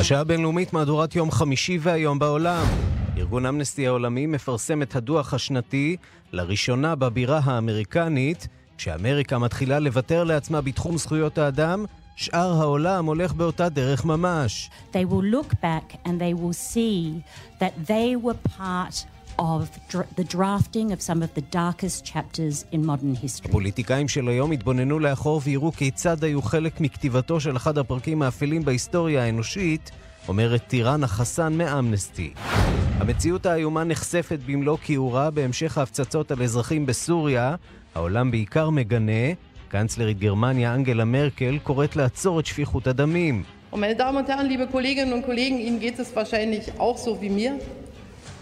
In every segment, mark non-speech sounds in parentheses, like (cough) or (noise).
השעה הבינלאומית מהדורת יום חמישי והיום בעולם. ארגון אמנסטי העולמי מפרסם את הדוח השנתי לראשונה בבירה האמריקנית. כשאמריקה מתחילה לוותר לעצמה בתחום זכויות האדם, שאר העולם הולך באותה דרך ממש. They will look back and they will see that they were part of the drafting of some of the darkest chapters in modern history. הפוליטיקאים של היום התבוננו לאחור ויראו כיצד היו חלק מכתיבתו של אחד הפרקים האפלים בהיסטוריה האנושית, אומרת טיראנה חסן מאמנסטי. המציאות האיומה נחשפת במלוא כיעורה בהמשך ההפצצות על אזרחים בסוריה. העולם בעיקר מגנה. קנצלרית גרמניה אנגלה מרקל קוראת לעצור את שפיכות הדמים. meine Damen und Herren, liebe Kolleginnen und Kollegen, Ihnen geht es wahrscheinlich auch so wie mir.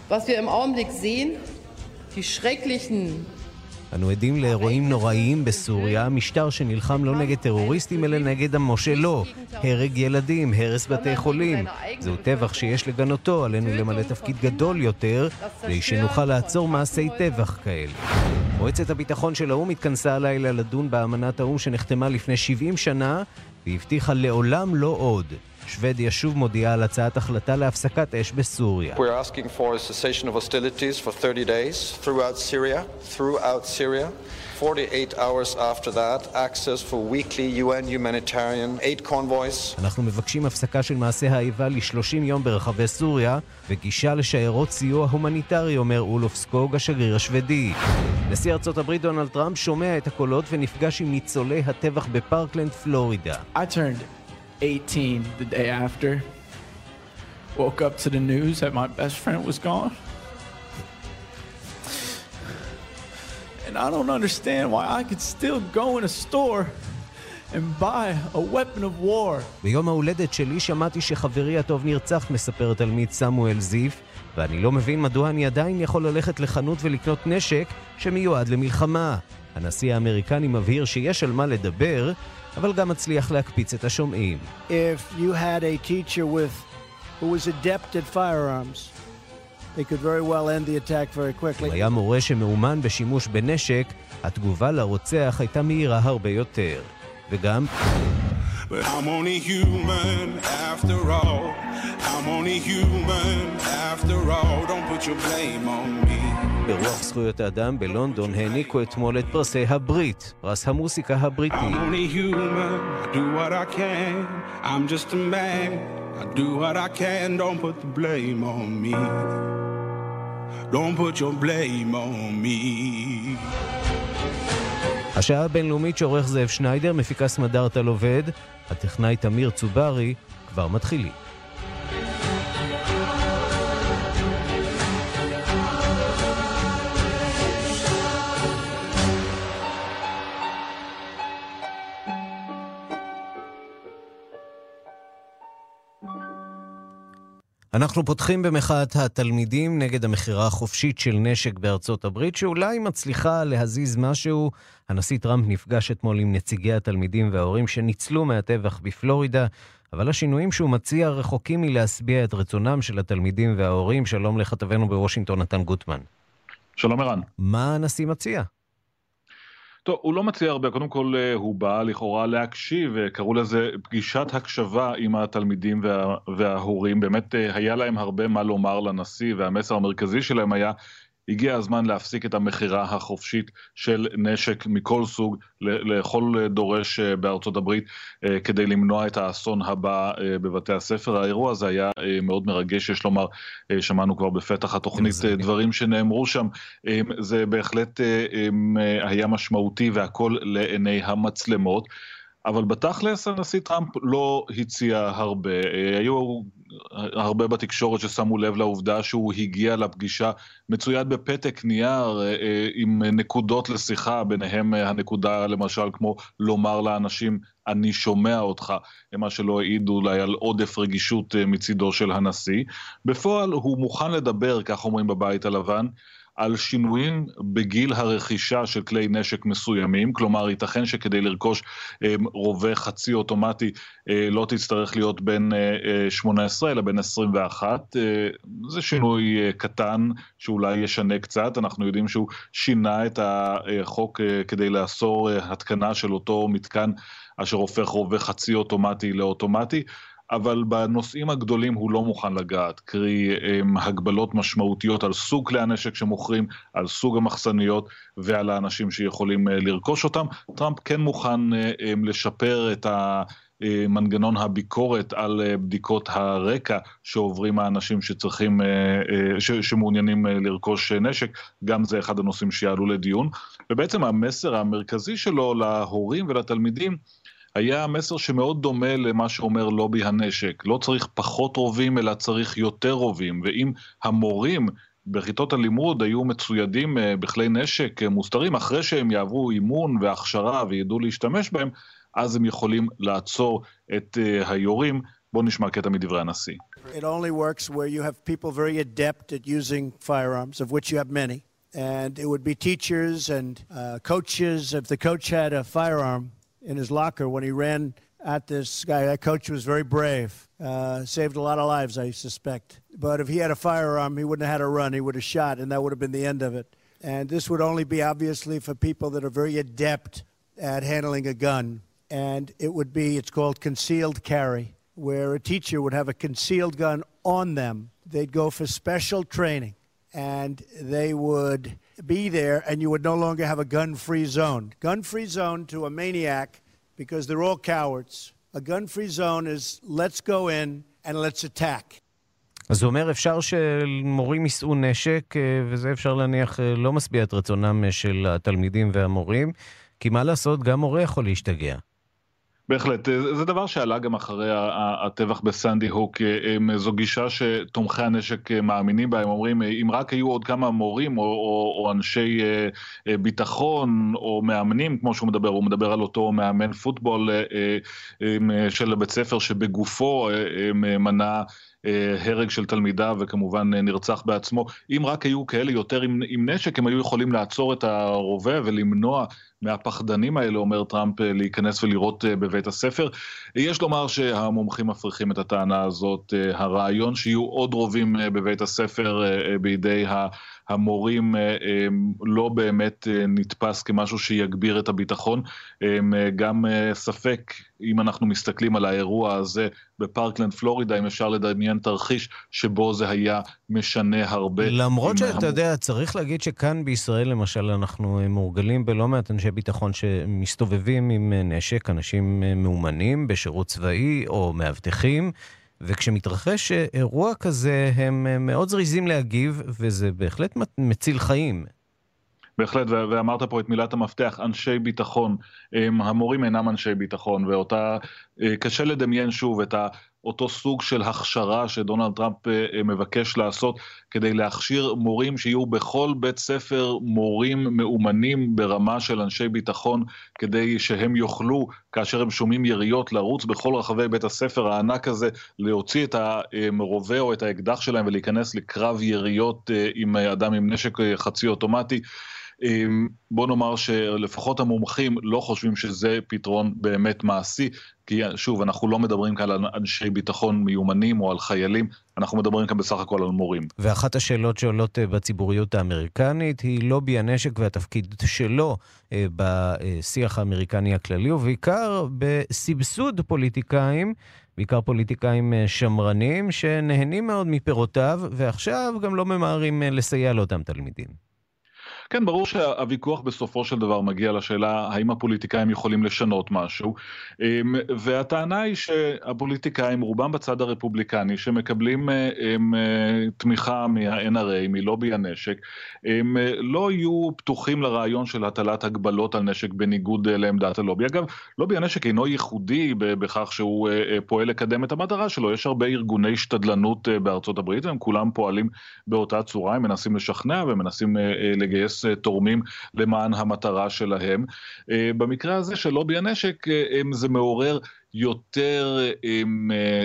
Was wir im Augenblick sehen, die schrecklichen אנו עדים לאירועים נוראיים בסוריה, משטר שנלחם לא נגד טרוריסטים אלא נגד עמו שלו. הרג ילדים, הרס בתי חולים. זהו טבח שיש לגנותו, עלינו למלא תפקיד גדול יותר, כדי שנוכל לעצור מעשי טבח כאלה. מועצת הביטחון של האו"ם התכנסה הלילה לדון באמנת האו"ם שנחתמה לפני 70 שנה, והבטיחה לעולם לא עוד. שוודיה שוב מודיעה על הצעת החלטה להפסקת אש בסוריה. We're asking for a cessation of hostilities for 30 days throughout Syria, throughout Syria. 48 hours after that, access for weekly UN humanitarian aid convoys. אנחנו מבקשים הפסקה של מעשה האיבה ל-30 יום ברחבי סוריה וגישה לשיירות סיוע הומניטרי, אומר אולוף סקוג, השגריר השוודי. נשיא ארצות הברית דונלד טראמפ שומע את הקולות ונפגש עם ניצולי הטבח בפארקלנד, פלורידה. I turned 18 the day after. Woke up to the news that my best friend was gone. And I don't understand why I could still go in a store and buy a weapon of war. ביום ההולדת שלי שמעתי שחברי הטוב נרצח, מספר תלמיד סמואל זיף, ואני לא מבין מדוע אני עדיין יכול ללכת לחנות ולקנות נשק שמיועד למלחמה. הנשיא האמריקני מבהיר שיש על מה לדבר, אבל גם מצליח להקפיץ את השומעים. If you had a teacher with, who was adept at firearms, they could very well end the attack very אם quickly. היה מורה שמאומן בשימוש בנשק, התגובה לרוצח הייתה מהירה הרבה יותר. וגם, But I'm only human after all. I'm only human after all. Don't put your blame on me. ברוח זכויות האדם בלונדון העניקו אתמול את פרסי הברית, פרס המוסיקה הבריטי. Don't put your blame on me. השעה הבינלאומית שעורך זאב שניידר, מפיקה סמדארטה עובד, הטכנאי תמיר צוברי, כבר מתחילים. אנחנו פותחים במחאת התלמידים נגד המכירה החופשית של נשק בארצות הברית, שאולי מצליחה להזיז משהו. הנשיא טראמפ נפגש אתמול עם נציגי התלמידים וההורים שניצלו מהטבח בפלורידה, אבל השינויים שהוא מציע רחוקים מלהשביע את רצונם של התלמידים וההורים. שלום לכתבנו בוושינגטון, נתן גוטמן. שלום ערן. מה הנשיא מציע? טוב, הוא לא מציע הרבה, קודם כל אה, הוא בא לכאורה להקשיב, אה, קראו לזה פגישת הקשבה עם התלמידים וה, וההורים, באמת אה, היה להם הרבה מה לומר לנשיא, והמסר המרכזי שלהם היה, הגיע הזמן להפסיק את המכירה החופשית של נשק מכל סוג לכל דורש אה, בארצות הברית אה, כדי למנוע את האסון הבא אה, בבתי הספר. האירוע הזה היה מאוד מרגש, יש לומר, שמענו כבר בפתח התוכנית אה, דברים שנאמרו שם, זה בהחלט היה משמעותי והכל לעיני המצלמות. אבל בתכלס הנשיא טראמפ לא הציע הרבה. היו הרבה בתקשורת ששמו לב לעובדה שהוא הגיע לפגישה מצויד בפתק נייר אה, אה, עם נקודות לשיחה, ביניהם אה, הנקודה למשל כמו לומר לאנשים אני שומע אותך, מה שלא העיד אולי על עודף רגישות מצידו של הנשיא. בפועל הוא מוכן לדבר, כך אומרים בבית הלבן, על שינויים בגיל הרכישה של כלי נשק מסוימים, כלומר ייתכן שכדי לרכוש אה, רובה חצי אוטומטי אה, לא תצטרך להיות בין אה, אה, 18 אלא בין 21, אה, זה שינוי אה, קטן שאולי ישנה קצת, אנחנו יודעים שהוא שינה את החוק אה, כדי לאסור אה, התקנה של אותו מתקן אשר הופך רובה חצי אוטומטי לאוטומטי. אבל בנושאים הגדולים הוא לא מוכן לגעת, קרי הגבלות משמעותיות על סוג כלי הנשק שמוכרים, על סוג המחסניות ועל האנשים שיכולים לרכוש אותם. טראמפ כן מוכן לשפר את ה... מנגנון הביקורת על בדיקות הרקע שעוברים האנשים שצריכים, ש, שמעוניינים לרכוש נשק, גם זה אחד הנושאים שיעלו לדיון. ובעצם המסר המרכזי שלו להורים ולתלמידים היה מסר שמאוד דומה למה שאומר לובי הנשק. לא צריך פחות רובים, אלא צריך יותר רובים. ואם המורים בכיתות הלימוד היו מצוידים בכלי נשק מוסתרים, אחרי שהם יעברו אימון והכשרה וידעו להשתמש בהם, אז הם יכולים לעצור את uh, היורים. בואו נשמע קטע מדברי הנשיא. It only works where you have people very adept at using firearms, of which you have many. And it would be teachers and uh, coaches. If the coach had a firearm in his locker when he ran at this guy, that coach was very brave. Uh, saved a lot of lives, I suspect. But if he had a firearm, he wouldn't have had a run. He would have shot, and that would have been the end of it. And this would only be obviously for people that are very adept at handling a gun. and it would be, it's called concealed carry, where a teacher would have a concealed gun on them. They'd go for special training, and they would be there, and you would no longer have a gun free zone. Gun free zone to a maniac, because they're all cowards. A gun free zone is let's go in and let's attack. אז זה אומר, אפשר שמורים יישאו נשק, וזה אפשר להניח לא משביע את רצונם של התלמידים והמורים, כי מה לעשות, גם מורה יכול להשתגע. בהחלט, זה דבר שעלה גם אחרי הטבח בסנדי הוק, זו גישה שתומכי הנשק מאמינים בה, הם אומרים, אם רק היו עוד כמה מורים או, או, או אנשי ביטחון או מאמנים, כמו שהוא מדבר, הוא מדבר על אותו מאמן פוטבול של בית ספר שבגופו מנע הרג של תלמידה וכמובן נרצח בעצמו. אם רק היו כאלה יותר עם, עם נשק, הם היו יכולים לעצור את הרובה ולמנוע מהפחדנים האלה, אומר טראמפ, להיכנס ולראות בבית הספר. יש לומר שהמומחים מפריחים את הטענה הזאת. הרעיון שיהיו עוד רובים בבית הספר בידי המורים לא באמת נתפס כמשהו שיגביר את הביטחון. גם ספק, אם אנחנו מסתכלים על האירוע הזה בפארקלנד, פלורידה, אם אפשר לדמיין תרחיש שבו זה היה משנה הרבה. למרות שאתה יודע, צריך להגיד שכאן בישראל, למשל, אנחנו מורגלים בלא מעט אנשי ביטחון שמסתובבים עם נשק, אנשים מאומנים בשירות צבאי או מאבטחים. וכשמתרחש אירוע כזה, הם מאוד זריזים להגיב, וזה בהחלט מציל חיים. בהחלט, ואמרת פה את מילת המפתח, אנשי ביטחון. המורים אינם אנשי ביטחון, ואותה, קשה לדמיין שוב את אותו סוג של הכשרה שדונלד טראמפ מבקש לעשות כדי להכשיר מורים שיהיו בכל בית ספר מורים מאומנים ברמה של אנשי ביטחון, כדי שהם יוכלו, כאשר הם שומעים יריות, לרוץ בכל רחבי בית הספר הענק הזה, להוציא את המרובה או את האקדח שלהם ולהיכנס לקרב יריות עם אדם עם נשק חצי אוטומטי. בוא נאמר שלפחות המומחים לא חושבים שזה פתרון באמת מעשי, כי שוב, אנחנו לא מדברים כאן על אנשי ביטחון מיומנים או על חיילים, אנחנו מדברים כאן בסך הכל על מורים. ואחת השאלות שעולות בציבוריות האמריקנית היא לובי הנשק והתפקיד שלו בשיח האמריקני הכללי, ובעיקר בסבסוד פוליטיקאים. בעיקר פוליטיקאים שמרנים שנהנים מאוד מפירותיו, ועכשיו גם לא ממהרים לסייע לאותם תלמידים. כן, ברור שהוויכוח בסופו של דבר מגיע לשאלה האם הפוליטיקאים יכולים לשנות משהו, והטענה היא שהפוליטיקאים, רובם בצד הרפובליקני, שמקבלים הם, תמיכה מה-NRA, מלובי הנשק, הם לא יהיו פתוחים לרעיון של הטלת הגבלות על נשק בניגוד לעמדת הלובי. אגב, לובי הנשק אינו ייחודי בכך שהוא פועל לקדם את המטרה שלו, יש הרבה ארגוני השתדלנות בארצות הברית, והם כולם פועלים באותה צורה, הם מנסים לשכנע ומנסים לגייס תורמים למען המטרה שלהם. במקרה הזה של לובי הנשק זה מעורר יותר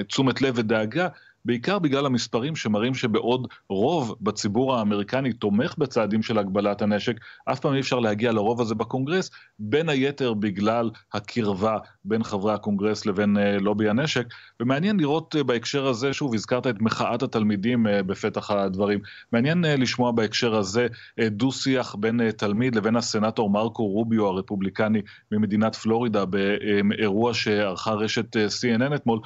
תשומת לב ודאגה בעיקר בגלל המספרים שמראים שבעוד רוב בציבור האמריקני תומך בצעדים של הגבלת הנשק, אף פעם אי אפשר להגיע לרוב הזה בקונגרס, בין היתר בגלל הקרבה בין חברי הקונגרס לבין אה, לובי הנשק. ומעניין לראות אה, בהקשר הזה, שוב, הזכרת את מחאת התלמידים אה, בפתח הדברים, מעניין לשמוע בהקשר הזה דו-שיח בין תלמיד לבין הסנטור מרקו רוביו הרפובליקני ממדינת פלורידה באירוע שערכה רשת CNN אתמול.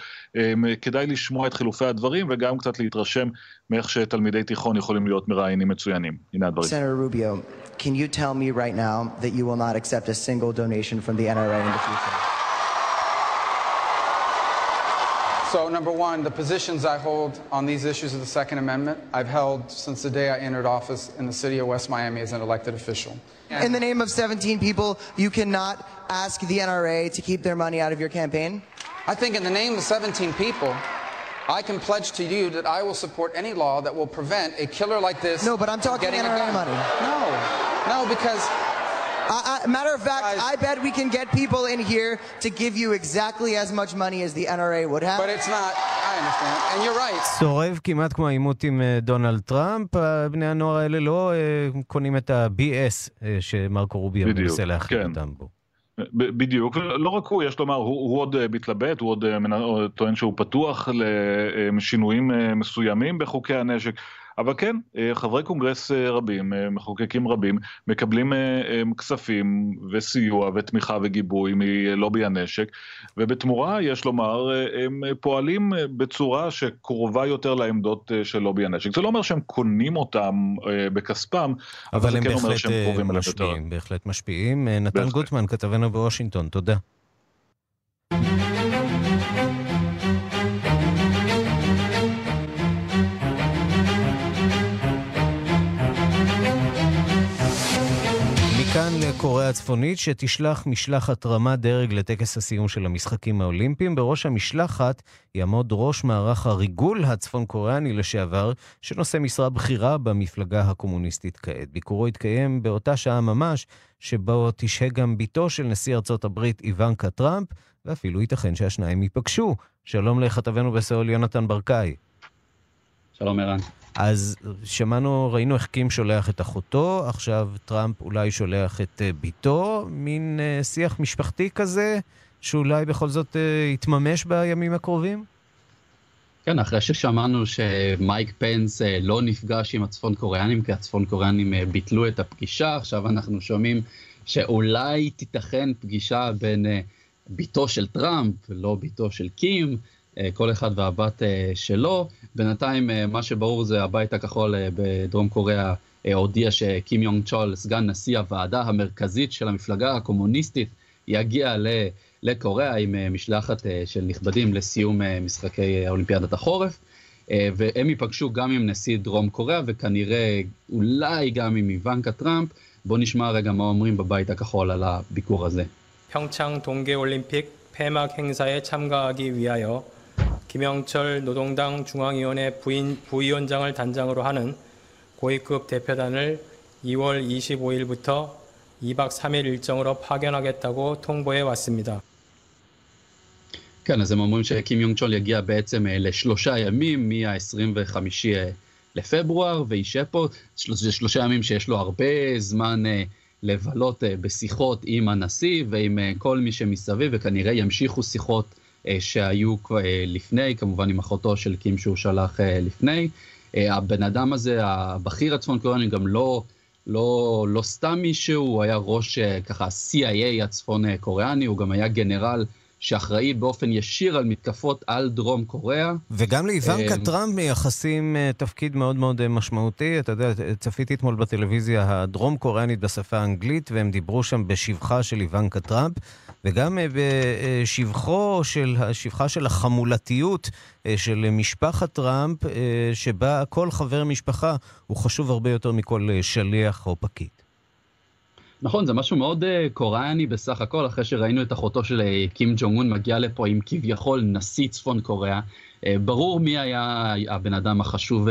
כדאי לשמוע את חילופי הדברים וגם קצת להתרשם מאיך שתלמידי תיכון יכולים להיות מראיינים מצוינים. הנה הדברים. Senator Rubio, can you tell me right now that you will not accept a single donation from the NRA in the future? So, number one, the positions I hold on these issues of the Second Amendment, I've held since the day I entered office in the city of West Miami as an elected official. In the name of 17 people, you cannot ask the NRA to keep their money out of your campaign? I think, in the name of 17 people, I can pledge to you that I will support any law that will prevent a killer like this. No, but I'm talking getting NRA money. No, no, because I, I, matter of fact, Guys, I bet we can get people in here to give you exactly as much money as the NRA would have. But it's not, I understand, and you're right. צורב כמעט כמו העימות עם דונלד טראמפ, בני הנוער האלה לא קונים את ה-BS שמרקו רוביו מנסה להכין כן. אותם בו. בדיוק, לא רק הוא, יש לומר, הוא, הוא עוד מתלבט, הוא עוד טוען שהוא פתוח לשינויים מסוימים בחוקי הנשק. אבל כן, אה, חברי קונגרס אה, רבים, אה, מחוקקים רבים, מקבלים כספים וסיוע ותמיכה וגיבוי מלובי הנשק, ובתמורה, יש לומר, הם פועלים בצורה שקרובה יותר לעמדות של לובי הנשק. זה לא אומר שהם קונים אותם בכספם, אבל, אבל זה כן אומר שהם קרובים אליו יותר. בהחלט משפיעים. נתן. גוטמן, כתבנו בוושינגטון, תודה. לקוריאה הצפונית שתשלח משלחת רמת דרג לטקס הסיום של המשחקים האולימפיים. בראש המשלחת יעמוד ראש מערך הריגול הצפון קוריאני לשעבר, שנושא משרה בכירה במפלגה הקומוניסטית כעת. ביקורו יתקיים באותה שעה ממש, שבו תשהה גם בתו של נשיא ארצות הברית איוונקה טראמפ, ואפילו ייתכן שהשניים ייפגשו. שלום לכתבנו בסאול יונתן ברקאי. שלום ערן. אז שמענו, ראינו איך קים שולח את אחותו, עכשיו טראמפ אולי שולח את אה, ביתו, מין uh, שיח משפחתי כזה, שאולי בכל זאת uh, יתממש בימים הקרובים? כן, אחרי ששמענו שמייק פנס לא נפגש עם הצפון קוריאנים, כי הצפון קוריאנים ביטלו את הפגישה, עכשיו אנחנו שומעים שאולי תיתכן פגישה בין ביתו של טראמפ, לא ביתו של קים, אה, כל אחד והבת אה, שלו. בינתיים אה, מה שברור זה הבית הכחול בדרום קוריאה הודיע שקים יונג צ'ול, סגן נשיא הוועדה המרכזית של המפלגה הקומוניסטית, יגיע לקוריאה עם משלחת של נכבדים לסיום משחקי אולימפיאדת החורף. והם ייפגשו גם עם נשיא דרום קוריאה וכנראה אולי גם עם איוונקה טראמפ. בואו נשמע רגע מה אומרים בבית הכחול על הביקור הזה. 평창 동계올림픽 폐막 행사에 참가하기 위하여 김영철 노동당 중앙위원회 부인, 부위원장을 단장으로 하는 고위급 대표단을 2월 25일부터 2박 3일 일정으로 파견하겠다고 통보해 왔습니다. כן, אז הם אומרים שקים יונג צ'ול יגיע בעצם לשלושה ימים, מה-25 לפברואר, וישב פה, זה שלושה ימים שיש לו הרבה זמן לבלות בשיחות עם הנשיא ועם כל מי שמסביב, וכנראה ימשיכו שיחות אה, שהיו אה, לפני, כמובן עם אחותו של קים שהוא שלח אה, לפני. הבן אדם הזה, הבכיר הצפון קוריאני, גם לא, לא, לא סתם מישהו, הוא היה ראש ככה CIA הצפון קוריאני, הוא גם היה גנרל שאחראי באופן ישיר על מתקפות על דרום קוריאה. וגם לאיוונקה טראמפ מייחסים תפקיד מאוד מאוד משמעותי. אתה יודע, צפיתי אתמול בטלוויזיה הדרום קוריאנית בשפה האנגלית, והם דיברו שם בשבחה של איוונקה טראמפ. וגם אה, בשבחו של, שבחה של החמולתיות אה, של משפחת טראמפ, אה, שבה כל חבר משפחה הוא חשוב הרבה יותר מכל שליח או פקיד. נכון, זה משהו מאוד uh, קוריאני בסך הכל, אחרי שראינו את אחותו של uh, קים ג'ונג און מגיע לפה עם כביכול נשיא צפון קוריאה. Uh, ברור מי היה הבן אדם החשוב uh,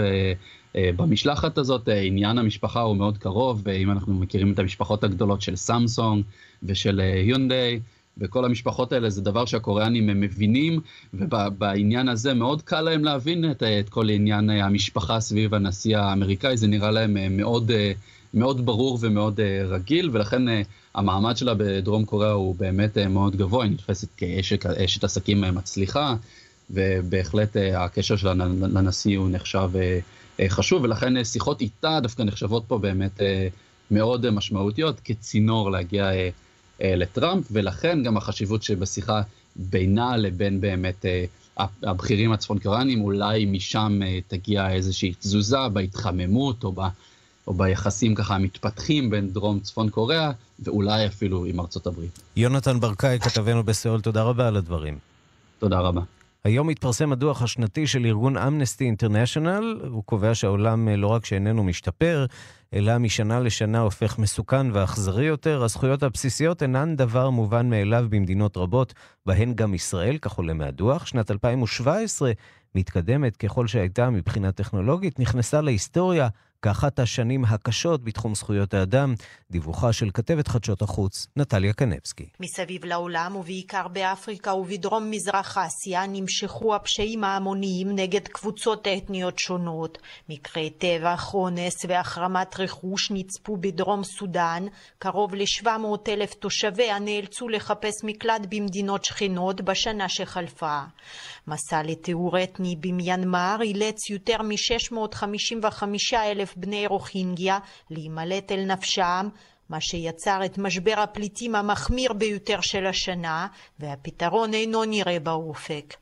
uh, במשלחת הזאת, uh, עניין המשפחה הוא מאוד קרוב, ואם אנחנו מכירים את המשפחות הגדולות של סמסונג ושל uh, יונדיי, וכל המשפחות האלה זה דבר שהקוריאנים הם מבינים, ובעניין הזה מאוד קל להם להבין את, את כל עניין המשפחה סביב הנשיא האמריקאי, זה נראה להם מאוד, מאוד ברור ומאוד רגיל, ולכן המעמד שלה בדרום קוריאה הוא באמת מאוד גבוה, היא נתפסת כאשת עסקים מצליחה, ובהחלט הקשר שלה לנשיא הוא נחשב חשוב, ולכן שיחות איתה דווקא נחשבות פה באמת מאוד משמעותיות כצינור להגיע לטראמפ, ולכן גם החשיבות שבשיחה בינה לבין באמת הבכירים הצפון קוריאנים, אולי משם תגיע איזושהי תזוזה בהתחממות או, או ביחסים ככה המתפתחים בין דרום צפון קוריאה, ואולי אפילו עם ארצות הברית. יונתן ברקאי, כתבנו בסיאול, תודה רבה על הדברים. תודה רבה. היום מתפרסם הדוח השנתי של ארגון אמנסטי אינטרנשיונל. הוא קובע שהעולם לא רק שאיננו משתפר, אלא משנה לשנה הופך מסוכן ואכזרי יותר. הזכויות הבסיסיות אינן דבר מובן מאליו במדינות רבות, בהן גם ישראל, כך עולה מהדוח. שנת 2017, מתקדמת ככל שהייתה מבחינה טכנולוגית, נכנסה להיסטוריה כאחת השנים הקשות בתחום זכויות האדם, דיווחה של כתבת חדשות החוץ, נטליה קנבסקי. מסביב לעולם, ובעיקר באפריקה ובדרום מזרח אסיה, נמשכו הפשעים ההמוניים נגד קבוצות אתניות שונות. מקרי טבח, אונס והחרמת רכוש נצפו בדרום סודאן. קרוב ל-700 אלף תושביה נאלצו לחפש מקלט במדינות שכנות בשנה שחלפה. מסע לטיהור אתני במיינמר אילץ יותר מ-655 אלף בני רוחינגיה להימלט אל נפשם, מה שיצר את משבר הפליטים המחמיר ביותר של השנה, והפתרון אינו נראה באופק.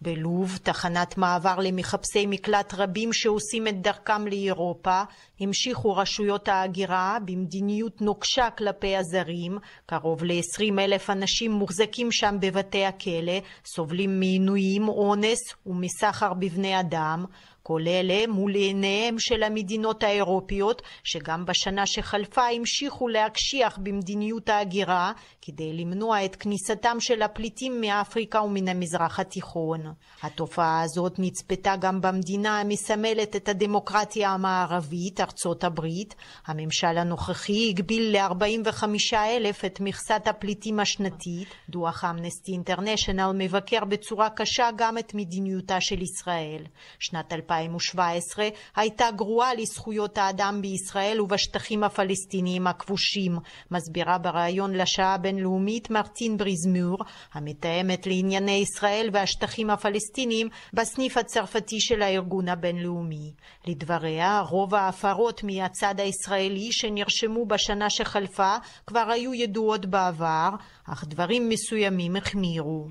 בלוב, תחנת מעבר למחפשי מקלט רבים שעושים את דרכם לאירופה, המשיכו רשויות ההגירה במדיניות נוקשה כלפי הזרים, קרוב ל-20 אלף אנשים מוחזקים שם בבתי הכלא, סובלים מעינויים, אונס ומסחר בבני אדם. כל אלה מול עיניהם של המדינות האירופיות, שגם בשנה שחלפה המשיכו להקשיח במדיניות ההגירה, כדי למנוע את כניסתם של הפליטים מאפריקה ומן המזרח התיכון. התופעה הזאת נצפתה גם במדינה המסמלת את הדמוקרטיה המערבית, ארצות הברית. הממשל הנוכחי הגביל ל-45 אלף את מכסת הפליטים השנתית. דוח אמנסטי אינטרנשיונל מבקר בצורה קשה גם את מדיניותה של ישראל. שנת 2017 הייתה גרועה לזכויות האדם בישראל ובשטחים הפלסטיניים הכבושים, מסבירה בריאיון לשעה הבינלאומית מרטין בריזמור, המתאמת לענייני ישראל והשטחים הפלסטיניים בסניף הצרפתי של הארגון הבינלאומי. לדבריה, רוב ההפרות מהצד הישראלי שנרשמו בשנה שחלפה כבר היו ידועות בעבר, אך דברים מסוימים החמירו.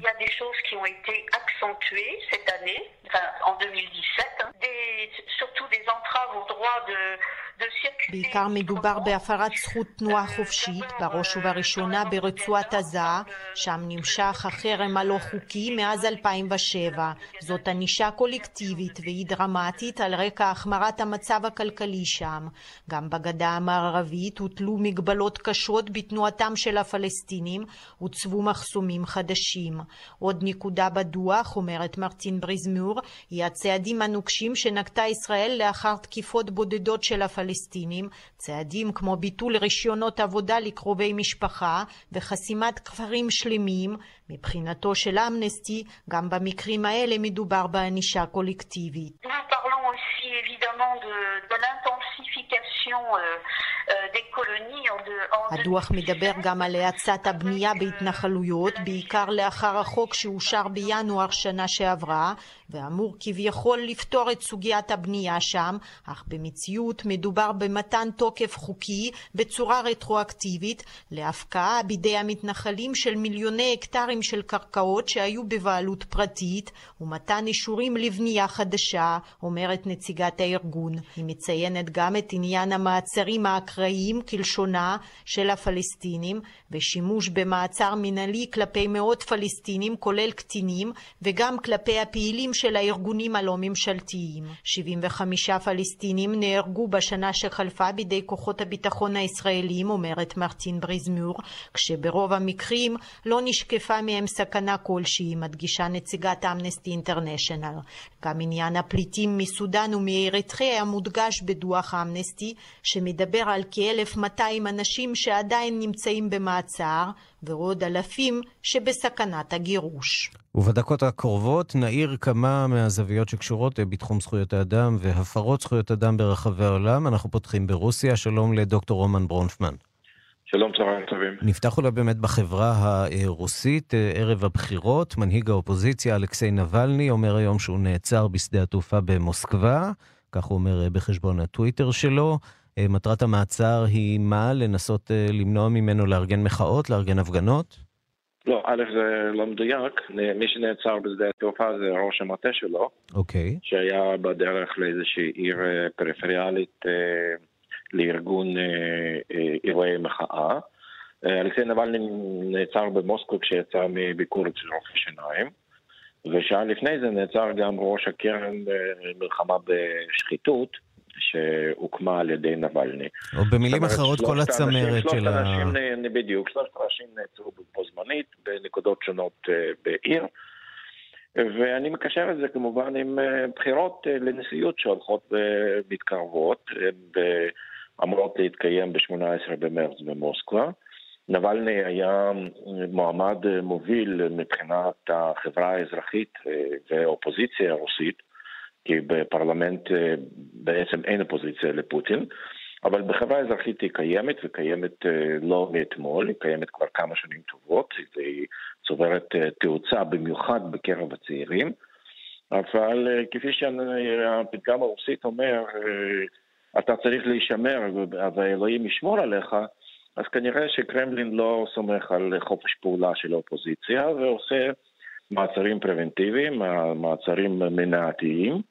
en 2017, des, surtout des entraves au droit de, בעיקר מדובר בהפרת זכות תנועה חופשית, בראש ובראשונה ברצועת עזה, שם נמשך החרם הלא חוקי מאז 2007. זאת ענישה קולקטיבית והיא דרמטית על רקע החמרת המצב הכלכלי שם. גם בגדה המערבית הוטלו מגבלות קשות בתנועתם של הפלסטינים, הוצבו מחסומים חדשים. עוד נקודה בדוח, אומרת מרטין בריזמור, היא הצעדים הנוקשים שנקטה ישראל לאחר תקיפות בודדות של הפלסטינים. צעדים כמו ביטול רישיונות עבודה לקרובי משפחה וחסימת כפרים שלמים, מבחינתו של אמנסטי, גם במקרים האלה מדובר בענישה קולקטיבית. הדוח מדבר גם על האצת הבנייה בהתנחלויות, בעיקר לאחר החוק שאושר בינואר שנה שעברה, ואמור כביכול לפתור את סוגיית הבנייה שם, אך במציאות מדובר במתן תוקף חוקי בצורה רטרואקטיבית להפקעה בידי המתנחלים של מיליוני הקטרים של קרקעות שהיו בבעלות פרטית, ומתן אישורים לבנייה חדשה, אומרת נציגת הארגון. היא מציינת גם את עניין המעצרים האקראיים כלשונה של הפלסטינים, ושימוש במעצר מנהלי כלפי מאות פלסטינים, כולל קטינים, וגם כלפי הפעילים של הארגונים הלא ממשלתיים. 75 פלסטינים נהרגו בשנה שחלפה בידי כוחות הביטחון הישראלים, אומרת מרטין בריזמור, כשברוב המקרים לא נשקפה מהם סכנה כלשהי, מדגישה נציגת אמנסטי אינטרנשיונל. גם עניין הפליטים מסודאן ומאריתריאה מודגש בדוח אמנסטי, שמדבר על כ כ-1,200 אנשים שעדיין נמצאים במעצר, ועוד אלפים שבסכנת הגירוש. ובדקות הקרובות נעיר כמה מהזוויות שקשורות בתחום זכויות האדם והפרות זכויות אדם ברחבי העולם. אנחנו פותחים ברוסיה. שלום לדוקטור רומן ברונפמן. שלום, צהריים טובים. נפתח אולי באמת בחברה הרוסית, ערב הבחירות. מנהיג האופוזיציה אלכסיי נבלני אומר היום שהוא נעצר בשדה התעופה במוסקבה, כך הוא אומר בחשבון הטוויטר שלו. מטרת המעצר היא מה? לנסות למנוע ממנו לארגן מחאות, לארגן הפגנות? לא, א', זה לא מדויק. מי שנעצר בשדה התעופה זה ראש המטה שלו. אוקיי. Okay. שהיה בדרך לאיזושהי עיר פריפריאלית לארגון אירועי מחאה. אלכסיי נבלני נעצר במוסקו כשיצא מביקור אצל רופא שיניים. ושעה לפני זה נעצר גם ראש הקרן מלחמה בשחיתות, שהוקמה על ידי נבלני. או במילים אחרות, כל הצמרת של ה... אנשים, בדיוק, שלושת אנשים נעצרו בו זמנית בנקודות שונות בעיר. ואני מקשר את זה כמובן עם בחירות לנשיאות שהולכות ומתקרבות, אמורות להתקיים ב-18 במרץ במוסקבה. נבלני היה מועמד מוביל מבחינת החברה האזרחית והאופוזיציה הרוסית, כי בפרלמנט בעצם אין אופוזיציה לפוטין, אבל בחברה האזרחית היא קיימת, וקיימת לא מאתמול, היא קיימת כבר כמה שנים טובות, והיא צוברת תאוצה במיוחד בקרב הצעירים, אבל כפי שהפתגם הרוסית אומר, אתה צריך להישמר ואלוהים ישמור עליך, אז כנראה שקרמלין לא סומך על חופש פעולה של האופוזיציה ועושה מעצרים פרבנטיביים, מעצרים מנעתיים,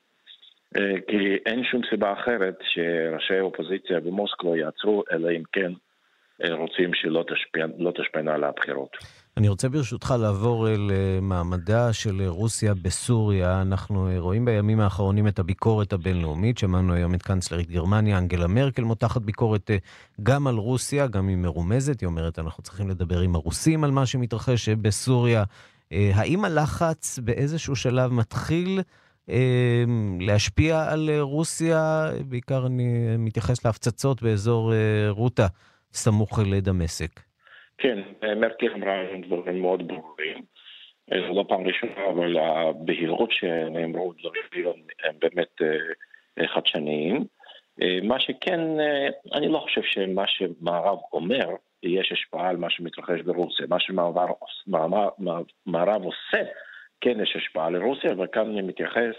כי אין שום סיבה אחרת שראשי האופוזיציה במוסקבה יעצרו, אלא אם כן רוצים שלא תשפיע, לא תשפיענה על הבחירות. אני רוצה ברשותך לעבור אל מעמדה של רוסיה בסוריה. אנחנו רואים בימים האחרונים את הביקורת הבינלאומית. שמענו היום את קנצלרית גרמניה, אנגלה מרקל, מותחת ביקורת גם על רוסיה, גם היא מרומזת. היא אומרת, אנחנו צריכים לדבר עם הרוסים על מה שמתרחש בסוריה. האם הלחץ באיזשהו שלב מתחיל להשפיע על רוסיה? בעיקר אני מתייחס להפצצות באזור רוטה, סמוך לדמשק. כן, מרקל אמרה דברים מאוד ברורים. זו לא פעם ראשונה, אבל הבהירות שנאמרו דברים הם באמת חדשניים. מה שכן, אני לא חושב שמה שמערב אומר, יש השפעה על מה שמתרחש ברוסיה. מה שמערב עושה, כן יש השפעה לרוסיה, וכאן אני מתייחס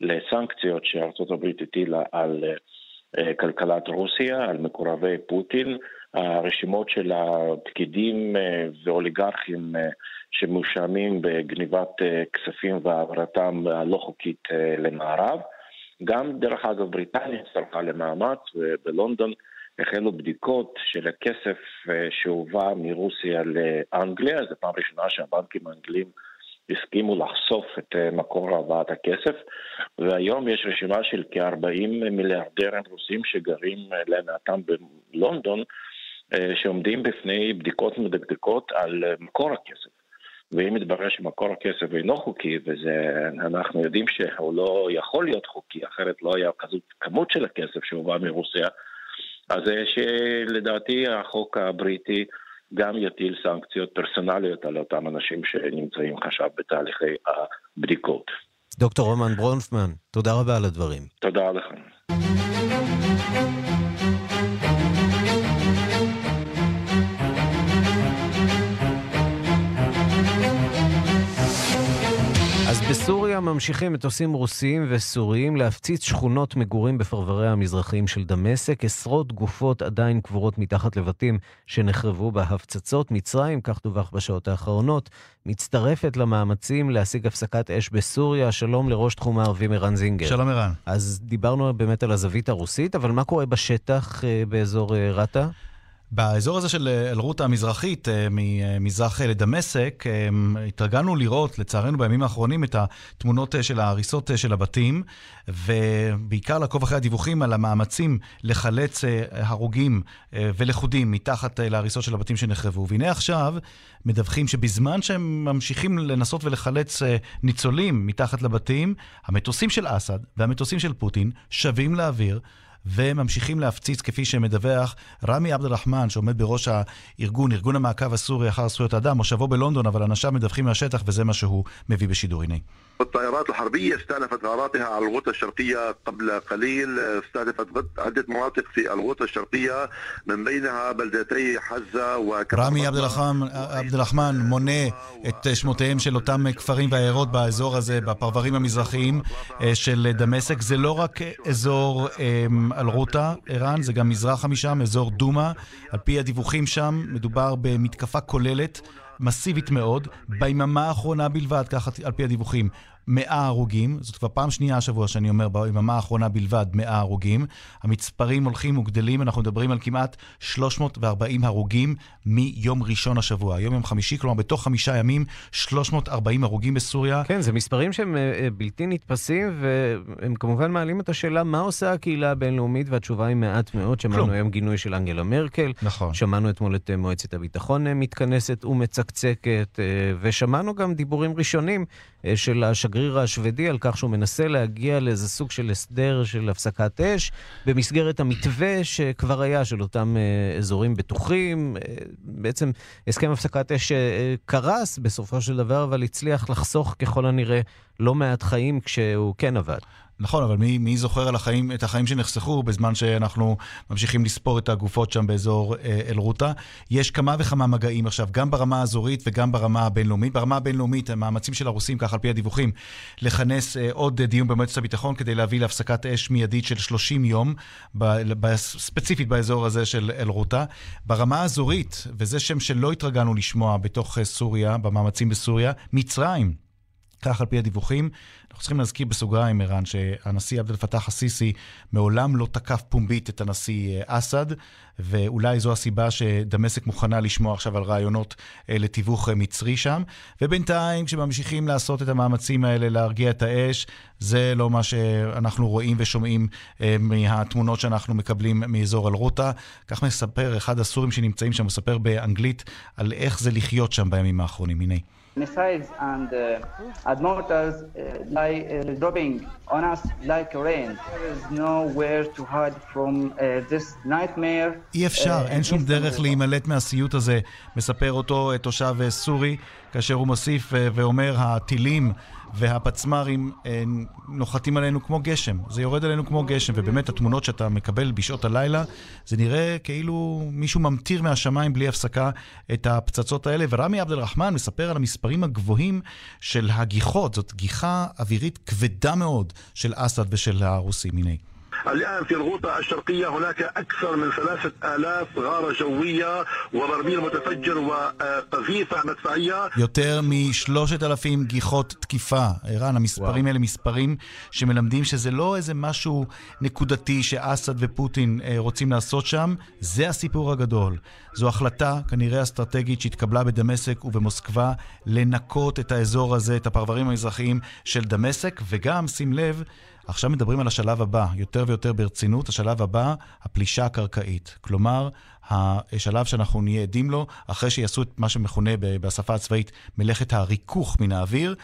לסנקציות שארצות הברית הטילה על כלכלת רוסיה, על מקורבי פוטין. הרשימות של הפקידים ואוליגרכים שמואשמים בגניבת כספים והעברתם הלא חוקית למערב. גם, דרך אגב, בריטניה הצטרפה למאמץ, ובלונדון החלו בדיקות של הכסף שהובא מרוסיה לאנגליה, זו פעם ראשונה שהבנקים האנגלים הסכימו לחשוף את מקור הבאת הכסף, והיום יש רשימה של כ-40 מיליארדרים רוסים שגרים למעטם בלונדון, שעומדים בפני בדיקות מדקדקות על מקור הכסף. ואם מתברר שמקור הכסף אינו חוקי, ואנחנו יודעים שהוא לא יכול להיות חוקי, אחרת לא היה כזאת כמות של הכסף שהובא מרוסיה, אז שלדעתי החוק הבריטי גם יטיל סנקציות פרסונליות על אותם אנשים שנמצאים עכשיו בתהליכי הבדיקות. דוקטור רומן ברונפמן, תודה רבה על הדברים. תודה לך. בסוריה ממשיכים מטוסים רוסיים וסוריים להפציץ שכונות מגורים בפרבריה המזרחיים של דמשק. עשרות גופות עדיין קבורות מתחת לבתים שנחרבו בהפצצות. מצרים, כך דווח בשעות האחרונות, מצטרפת למאמצים להשיג הפסקת אש בסוריה. שלום לראש תחום הערבים ערן זינגר. שלום ערן. אז דיברנו באמת על הזווית הרוסית, אבל מה קורה בשטח באזור רטה? באזור הזה של אל-רוטה המזרחית, ממזרח לדמשק, התרגלנו לראות, לצערנו בימים האחרונים, את התמונות של ההריסות של הבתים, ובעיקר לעקוב אחרי הדיווחים על המאמצים לחלץ הרוגים ולכודים מתחת להריסות של הבתים שנחרבו. והנה עכשיו מדווחים שבזמן שהם ממשיכים לנסות ולחלץ ניצולים מתחת לבתים, המטוסים של אסד והמטוסים של פוטין שבים לאוויר. וממשיכים להפציץ, כפי שמדווח רמי עבד אל-רחמן, שעומד בראש הארגון, ארגון המעקב הסורי אחר זכויות האדם, מושבו בלונדון, אבל אנשיו מדווחים מהשטח, וזה מה שהוא מביא בשידור. הנה. الطائرات الحربية استأنفت غاراتها على الغوطة الشرقية قبل قليل استهدفت عدة مناطق في الغوطة الشرقية من بينها بلدتي حزة רמי עבד אל-רחמן מונה את שמותיהם של אותם כפרים ועיירות באזור הזה, בפרברים המזרחיים של דמשק. זה לא רק אזור אל-רוטה, ערן, זה גם מזרחה משם, אזור דומא. על פי הדיווחים שם, מדובר במתקפה כוללת. מסיבית מאוד, ביממה האחרונה בלבד, ככה על פי הדיווחים, 100 הרוגים, זאת כבר פעם שנייה השבוע שאני אומר, ביממה האחרונה בלבד 100 הרוגים. המספרים הולכים וגדלים, אנחנו מדברים על כמעט 340 הרוגים מיום ראשון השבוע. היום יום חמישי, כלומר בתוך חמישה ימים, 340 הרוגים בסוריה. כן, זה מספרים שהם בלתי נתפסים, והם כמובן מעלים את השאלה מה עושה הקהילה הבינלאומית, והתשובה היא מעט מאוד. שמענו היום גינוי של אנגלה מרקל. נכון. שמענו אתמול את מועצת הביטחון מתכנסת ומצקצקת, ושמענו גם דיבורים ראשונים של השגריר השוודי על כך שהוא מנסה להגיע לאיזה סוג של הסדר של הפסקת אש במסגרת המתווה שכבר היה של אותם אזורים בטוחים. בעצם הסכם הפסקת אש קרס בסופו של דבר, אבל הצליח לחסוך ככל הנראה לא מעט חיים כשהוא כן עבד. נכון, אבל מי, מי זוכר על החיים, את החיים שנחסכו בזמן שאנחנו ממשיכים לספור את הגופות שם באזור אה, אל-רוטה? יש כמה וכמה מגעים עכשיו, גם ברמה האזורית וגם ברמה הבינלאומית. ברמה הבינלאומית, המאמצים של הרוסים, כך על פי הדיווחים, לכנס אה, עוד דיון במועצת הביטחון כדי להביא להפסקת אש מיידית של 30 יום, ב, ספציפית באזור הזה של אל-רוטה. ברמה האזורית, וזה שם שלא התרגלנו לשמוע בתוך סוריה, במאמצים בסוריה, מצרים. כך על פי הדיווחים. אנחנו צריכים להזכיר בסוגריים, ערן, שהנשיא עבד אל-פתאח א-סיסי מעולם לא תקף פומבית את הנשיא אסד, ואולי זו הסיבה שדמשק מוכנה לשמוע עכשיו על רעיונות לתיווך מצרי שם. ובינתיים, כשממשיכים לעשות את המאמצים האלה להרגיע את האש, זה לא מה שאנחנו רואים ושומעים מהתמונות שאנחנו מקבלים מאזור אל-רוטה. כך מספר אחד הסורים שנמצאים שם, מספר באנגלית על איך זה לחיות שם בימים האחרונים. הנה. Missiles and uh, and mortars uh, lie uh, dropping on us like rain. There is nowhere to hide from uh, this nightmare. אי אפשר, אין שום דרך להימלט מהסיוט הזה, מספר אותו תושב סורי, כאשר הוא מוסיף ואומר, הטילים והפצמ"רים נוחתים עלינו כמו גשם. זה יורד עלינו כמו גשם, ובאמת התמונות שאתה מקבל בשעות הלילה, זה נראה כאילו מישהו ממטיר מהשמיים בלי הפסקה את הפצצות האלה. ורמי עבד אל-רחמן מספר על המספרים הגבוהים של הגיחות, זאת גיחה אווירית כבדה מאוד של אסד ושל הרוסים. הנה. الآن في الغوطة الشرقية هناك أكثر من ثلاثة آلاف غارة جوية وبرميل متفجر وقذيفة مدفعية יותר משלושת אלפים גיחות תקיפה. ערן, המספרים האלה מספרים שמלמדים שזה לא איזה משהו נקודתי שאסד ופוטין רוצים לעשות שם, זה הסיפור הגדול. זו החלטה כנראה אסטרטגית שהתקבלה בדמשק ובמוסקבה לנקות את האזור הזה, את הפרברים המזרחיים של דמשק, וגם, שים לב, עכשיו מדברים על השלב הבא, יותר ויותר ברצינות, השלב הבא, הפלישה הקרקעית. כלומר, השלב שאנחנו נהיה עדים לו, אחרי שיעשו את מה שמכונה בשפה הצבאית מלאכת הריכוך מן האוויר,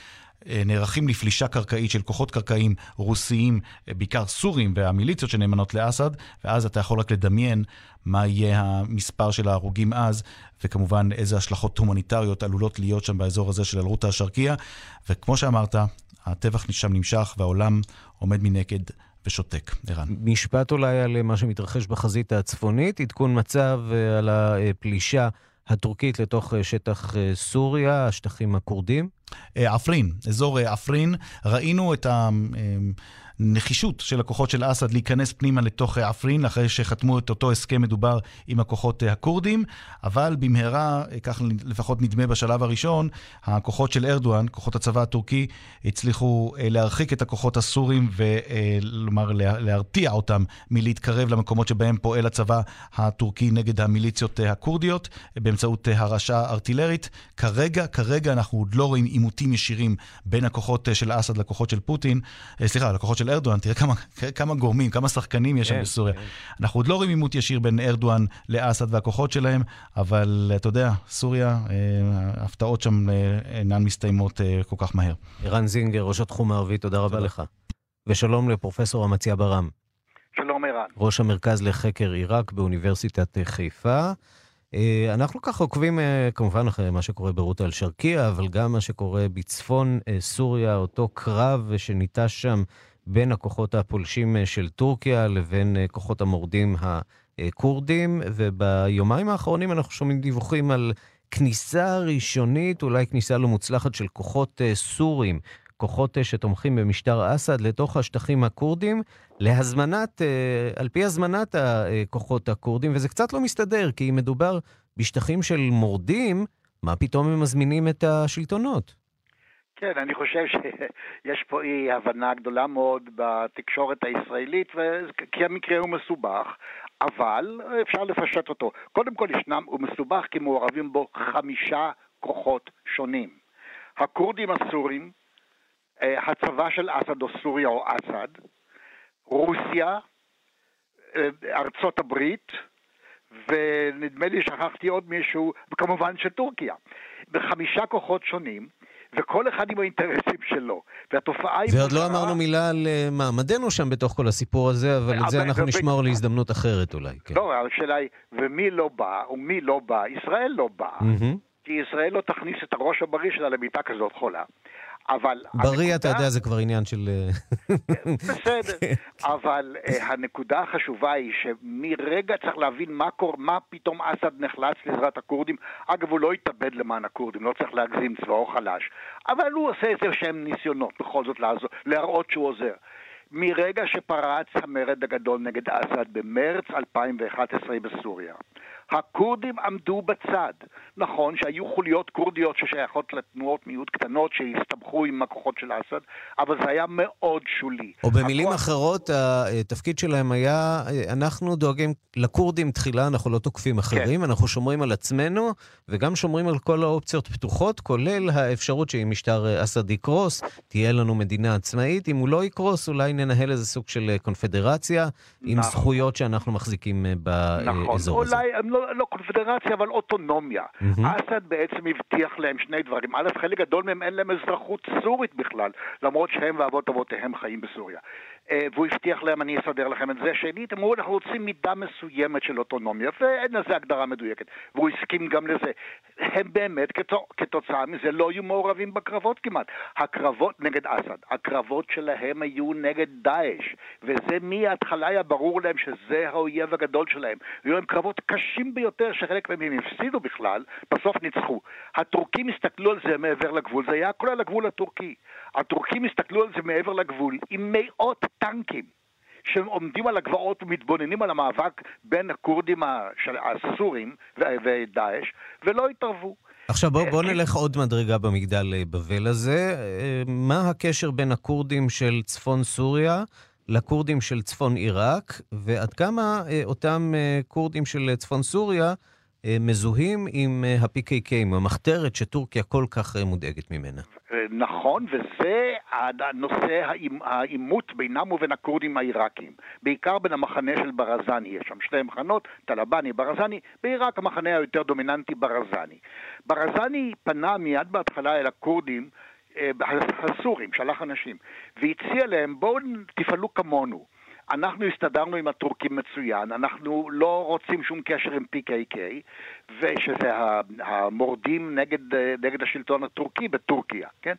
נערכים לפלישה קרקעית של כוחות קרקעיים רוסיים, בעיקר סורים והמיליציות שנאמנות לאסד, ואז אתה יכול רק לדמיין מה יהיה המספר של ההרוגים אז, וכמובן איזה השלכות הומניטריות עלולות להיות שם באזור הזה של אלרוטה השרקייה. וכמו שאמרת, הטבח שם נמשך והעולם עומד מנגד ושותק. ערן. משפט אולי על מה שמתרחש בחזית הצפונית, עדכון מצב על הפלישה הטורקית לתוך שטח סוריה, השטחים הכורדים. עפרין, אזור עפרין, ראינו את ה... נחישות של הכוחות של אסד להיכנס פנימה לתוך עפרין, אחרי שחתמו את אותו הסכם מדובר עם הכוחות הכורדים, אבל במהרה, כך לפחות נדמה בשלב הראשון, הכוחות של ארדואן, כוחות הצבא הטורקי, הצליחו להרחיק את הכוחות הסורים ולומר, להרתיע אותם מלהתקרב למקומות שבהם פועל הצבא הטורקי נגד המיליציות הכורדיות, באמצעות הרעשה ארטילרית. כרגע, כרגע אנחנו עוד לא רואים עימותים ישירים בין הכוחות של אסד לכוחות של פוטין, סליחה, לכוחות של ארדואן, תראה כמה, כמה גורמים, כמה שחקנים יש שם בסוריה. אנחנו עוד לא רואים עימות ישיר בין ארדואן לאסד והכוחות שלהם, אבל אתה יודע, סוריה, ההפתעות שם אינן מסתיימות כל כך מהר. ערן זינגר, ראש התחום הערבי, תודה רבה לך. ושלום לפרופסור אמציה ברם. שלום ערן. ראש המרכז לחקר עיראק באוניברסיטת חיפה. אה, אנחנו ככה עוקבים אה, כמובן אחרי מה שקורה ברות אל-שרקייה, אבל גם מה שקורה בצפון אה, סוריה, אותו קרב שניטש שם בין הכוחות הפולשים של טורקיה לבין כוחות המורדים הכורדים, וביומיים האחרונים אנחנו שומעים דיווחים על כניסה ראשונית, אולי כניסה לא מוצלחת של כוחות סורים, כוחות שתומכים במשטר אסד לתוך השטחים הכורדים, להזמנת, על פי הזמנת הכוחות הכורדים, וזה קצת לא מסתדר, כי אם מדובר בשטחים של מורדים, מה פתאום הם מזמינים את השלטונות? כן, אני חושב שיש פה אי הבנה גדולה מאוד בתקשורת הישראלית, כי המקרה הוא מסובך, אבל אפשר לפשט אותו. קודם כל ישנם, הוא מסובך כי מעורבים בו חמישה כוחות שונים. הכורדים הסורים, אה, הצבא של אסד או סוריה או אסד, רוסיה, אה, ארצות הברית, ונדמה לי שכחתי עוד מישהו, וכמובן שטורקיה. בחמישה כוחות שונים, וכל אחד עם האינטרסים שלו. והתופעה היא... ועוד לא אמרנו מילה על אה, מעמדנו שם בתוך כל הסיפור הזה, אבל את זה אנחנו נשמור להזדמנות אחרת אולי. כן. לא, השאלה היא, ומי לא בא, ומי לא בא? ישראל לא באה. כי ישראל לא תכניס את הראש הבריא שלה למיטה כזאת חולה. אבל... בריא, הנקודה... אתה יודע, זה כבר עניין של... אה, בסדר. אבל uh, הנקודה החשובה היא שמרגע צריך להבין מה, קור... מה פתאום אסד נחלץ לעזרת הכורדים. אגב, הוא לא התאבד למען הכורדים, לא צריך להגזים, צבאו חלש. אבל הוא עושה איזה שהם ניסיונות בכל זאת לעזור, להראות שהוא עוזר. מרגע שפרץ המרד הגדול נגד אסד במרץ 2011 בסוריה. הכורדים עמדו בצד. נכון שהיו חוליות כורדיות ששייכות לתנועות מיעוט קטנות שהסתבכו עם הכוחות של אסד, אבל זה היה מאוד שולי. או במילים הכוח... אחרות, התפקיד שלהם היה, אנחנו דואגים לכורדים תחילה, אנחנו לא תוקפים אחרים, כן. אנחנו שומרים על עצמנו, וגם שומרים על כל האופציות פתוחות, כולל האפשרות שאם משטר אסד יקרוס, תהיה לנו מדינה עצמאית. אם הוא לא יקרוס, אולי ננהל איזה סוג של קונפדרציה, נכון. עם זכויות שאנחנו מחזיקים באזור נכון. הזה. אולי לא, לא קונפדרציה, אבל אוטונומיה. Mm-hmm. אסד בעצם הבטיח להם שני דברים. א', חלק גדול מהם אין להם אזרחות סורית בכלל, למרות שהם ואבות אבותיהם חיים בסוריה. אה, והוא הבטיח להם, אני אסדר לכם את זה. שנית, הם אמרו, אנחנו רוצים מידה מסוימת של אוטונומיה, ואין לזה הגדרה מדויקת. והוא הסכים גם לזה. הם באמת, כתוצאה מזה, לא היו מעורבים בקרבות כמעט. הקרבות נגד אסד, הקרבות שלהם היו נגד דאעש, וזה מההתחלה היה ברור להם שזה האויב הגדול שלהם. היו להם קרבות קשים ביותר, שחלק מהם הם הפסידו בכלל, בסוף ניצחו. הטורקים הסתכלו על זה מעבר לגבול, זה היה הכל על הגבול הטורקי. הטורקים הסתכלו על זה מעבר לגבול עם מאות טנקים שעומדים על הגבעות ומתבוננים על המאבק בין הכורדים הסורים ודאעש ולא התערבו. עכשיו בואו בוא נלך עוד מדרגה במגדל אה, בבל הזה. אה, מה הקשר בין הכורדים של צפון סוריה לכורדים של צפון עיראק, ועד כמה אה, אותם כורדים של צפון סוריה מזוהים עם ה-PKK, עם המחתרת שטורקיה כל כך מודאגת ממנה? נכון, וזה הנושא העימות בינם ובין הכורדים העיראקים. בעיקר בין המחנה של ברזני, יש שם שתי מחנות, טלבני, ברזני, בעיראק המחנה היותר דומיננטי ברזני. ברזני פנה מיד בהתחלה אל הכורדים אה, הסורים, שלח אנשים, והציע להם בואו תפעלו כמונו. אנחנו הסתדרנו עם הטורקים מצוין, אנחנו לא רוצים שום קשר עם PKK, ושזה המורדים נגד, נגד השלטון הטורקי בטורקיה, כן?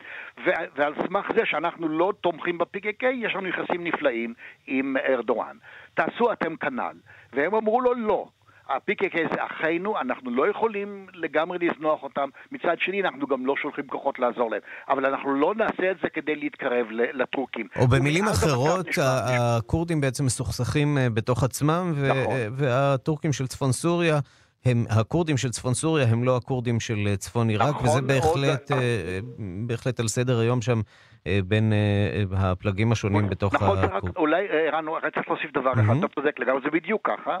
ועל סמך זה שאנחנו לא תומכים ב-PKK, יש לנו יחסים נפלאים עם ארדואן. תעשו אתם כנ"ל. והם אמרו לו לא. ה-PKK זה אחינו, אנחנו לא יכולים לגמרי לזנוח אותם. מצד שני, אנחנו גם לא שולחים כוחות לעזור להם. אבל אנחנו לא נעשה את זה כדי להתקרב לטורקים. או במילים אחרות, הכורדים בעצם מסוכסכים אה, בתוך עצמם, נכון. והטורקים של צפון סוריה... הם, הכורדים של צפון סוריה הם לא הכורדים של אה, צפון עיראק, נכון, וזה בהחלט, מאוד... בהחלט על סדר היום שם בין הפלגים השונים נכון, בתוך נכון, הכורדים. נכון, אולי, ערן, רק צריך להוסיף דבר אחד, אתה צודק לגמרי, זה בדיוק ככה.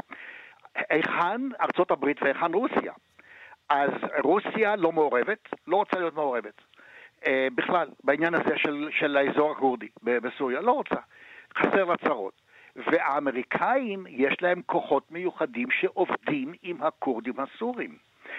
היכן ארצות הברית והיכן רוסיה? אז רוסיה לא מעורבת, לא רוצה להיות מעורבת. אה, בכלל, בעניין הזה של, של האזור הכורדי בסוריה, לא רוצה. חסר לה צרות. והאמריקאים, יש להם כוחות מיוחדים שעובדים עם הכורדים הסורים.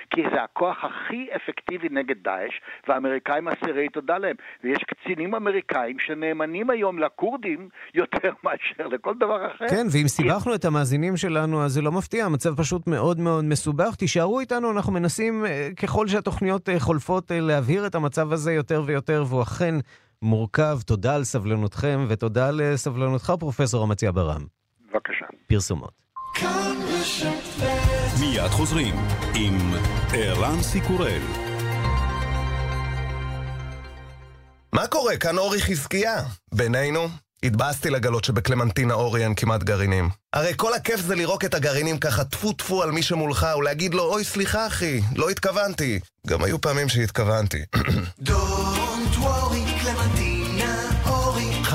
כי זה הכוח הכי אפקטיבי נגד דאעש, והאמריקאים אסירי תודה להם. ויש קצינים אמריקאים שנאמנים היום לכורדים יותר (laughs) מאשר לכל דבר אחר. כן, ואם סיבכנו את המאזינים שלנו, אז זה לא מפתיע, המצב פשוט מאוד מאוד מסובך. תישארו איתנו, אנחנו מנסים, אה, ככל שהתוכניות אה, חולפות, אה, להבהיר את המצב הזה יותר ויותר, והוא אכן מורכב. תודה על סבלנותכם, ותודה לסבלנותך, פרופסור אמציה ברם. בבקשה. פרסומות. מיד חוזרים עם ערן סיקורל. מה קורה? כאן אורי חזקיה. בינינו, התבאסתי לגלות שבקלמנטינה אורי אין כמעט גרעינים. הרי כל הכיף זה לירוק את הגרעינים ככה טפו טפו על מי שמולך ולהגיד לו, אוי סליחה אחי, לא התכוונתי. גם היו פעמים שהתכוונתי. Don't worry, קלמנטינה.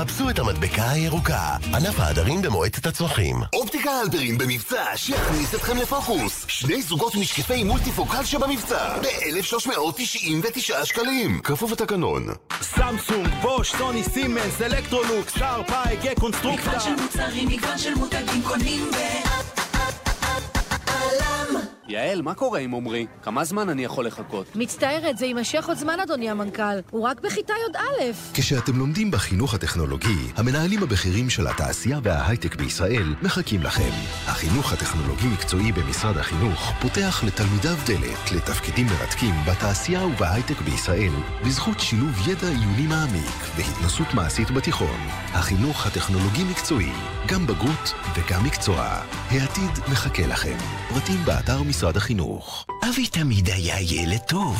חפשו את המדבקה הירוקה, ענף ההדרים במועצת הצמחים. אופטיקה הלפרין במבצע שיכניס אתכם לפוקוס. שני זוגות משקפי מולטיפוקל שבמבצע ב-1,399 שקלים. כפוף לתקנון. סמסונג, בוש, סוני, סימנס, אלקטרולוקס, שארפ, AEG, קונסטרוקטה. מגוון של מוצרים, מגוון של מותגים קונים ב... יעל, מה קורה עם עמרי? כמה זמן אני יכול לחכות? מצטערת, זה יימשך עוד זמן, אדוני המנכ"ל. הוא רק בכיתה י"א. כשאתם לומדים בחינוך הטכנולוגי, המנהלים הבכירים של התעשייה וההייטק בישראל מחכים לכם. החינוך הטכנולוגי-מקצועי במשרד החינוך פותח לתלמידיו דלת לתפקידים מרתקים בתעשייה ובהייטק בישראל, בזכות שילוב ידע עיוני מעמיק והתנסות מעשית בתיכון. החינוך הטכנולוגי-מקצועי, גם בגרות וגם מקצוע. העתיד מחכה לכם. פרטים באתר משרד החינוך. אבי תמיד היה ילד טוב.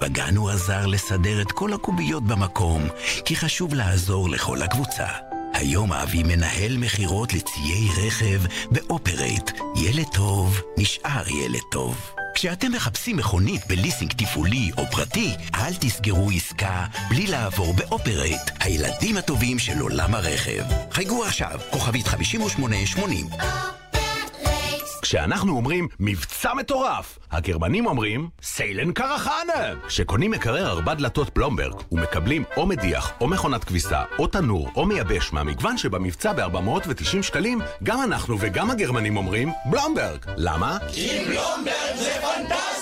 בגן הוא עזר לסדר את כל הקוביות במקום, כי חשוב לעזור לכל הקבוצה. היום אבי מנהל מכירות לציי רכב באופרייט. ילד טוב נשאר ילד טוב. כשאתם מחפשים מכונית בליסינג תפעולי או פרטי, אל תסגרו עסקה בלי לעבור באופרייט, הילדים הטובים של עולם הרכב. חייגו עכשיו, כוכבית 5880. כשאנחנו אומרים מבצע מטורף, הגרמנים אומרים סיילן קרחנה. כשקונים מקרר ארבע דלתות פלומברג ומקבלים או מדיח או מכונת כביסה או תנור או מייבש מהמגוון שבמבצע ב-490 שקלים, גם אנחנו וגם הגרמנים אומרים בלומברג. למה? כי בלומברג זה פנטסטי!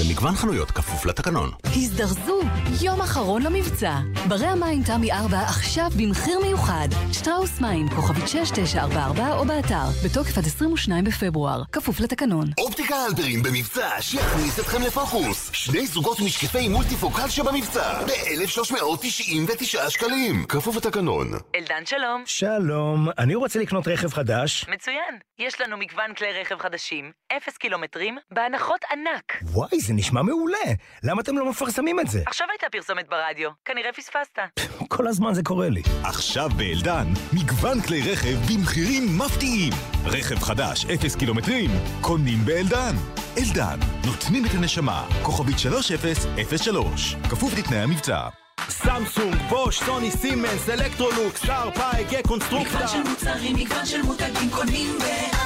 במגוון חנויות כפוף לתקנון. הזדרזו, יום אחרון למבצע. ברי המים תמי 4 עכשיו במחיר מיוחד. שטראוס מים, כוכבית 6944 או באתר, בתוקף עד 22 בפברואר, כפוף לתקנון. אופטיקה הלפרין במבצע שיכניס אתכם לפוקוס. שני זוגות משקפי מולטיפוקל שבמבצע ב-1,399 שקלים. כפוף לתקנון. אלדן שלום. שלום, אני רוצה לקנות רכב חדש. מצוין. יש לנו מגוון כלי רכב חדשים, אפס קילומטרים, בהנחות ענק. וואי, זה נשמע מעולה. למה אתם לא מפרסמים את זה? עכשיו הייתה פרסומת ברדיו, כנראה פספסת. (laughs) כל הזמן זה קורה לי. עכשיו באלדן, מגוון כלי רכב במחירים מפתיעים. רכב חדש, אפס קילומטרים, קונים באלדן. אלדן, נותנים את הנשמה, כוכבית 3003, כפוף לתנאי המבצע. סמסונג, בוש, סוני, סימנס, אלקטרולוקס, שארפ, AEG, קונסטרוקטה. מגוון של מוצרים, מגוון של מותגים קונים ב...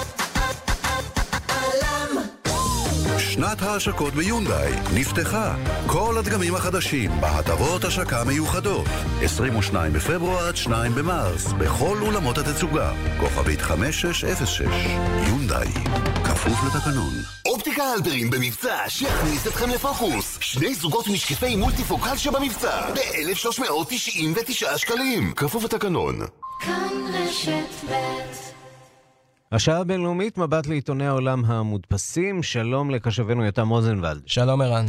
שנת ההשקות ביונדאי נפתחה. כל הדגמים החדשים בהטבות השקה מיוחדות. 22 בפברואר עד 2 במרס, בכל אולמות התצוגה. כוכבית 5606. יונדאי. כפוף לתקנון. אופטיקה הלפרין במבצע שיכניס אתכם לפוקוס. שני זוגות משקפי מולטיפוקל שבמבצע ב-1,399 שקלים. כפוף לתקנון. כאן רשת ב' השעה הבינלאומית, מבט לעיתוני העולם המודפסים. שלום לקשבנו יותם רוזנבלד. שלום ערן.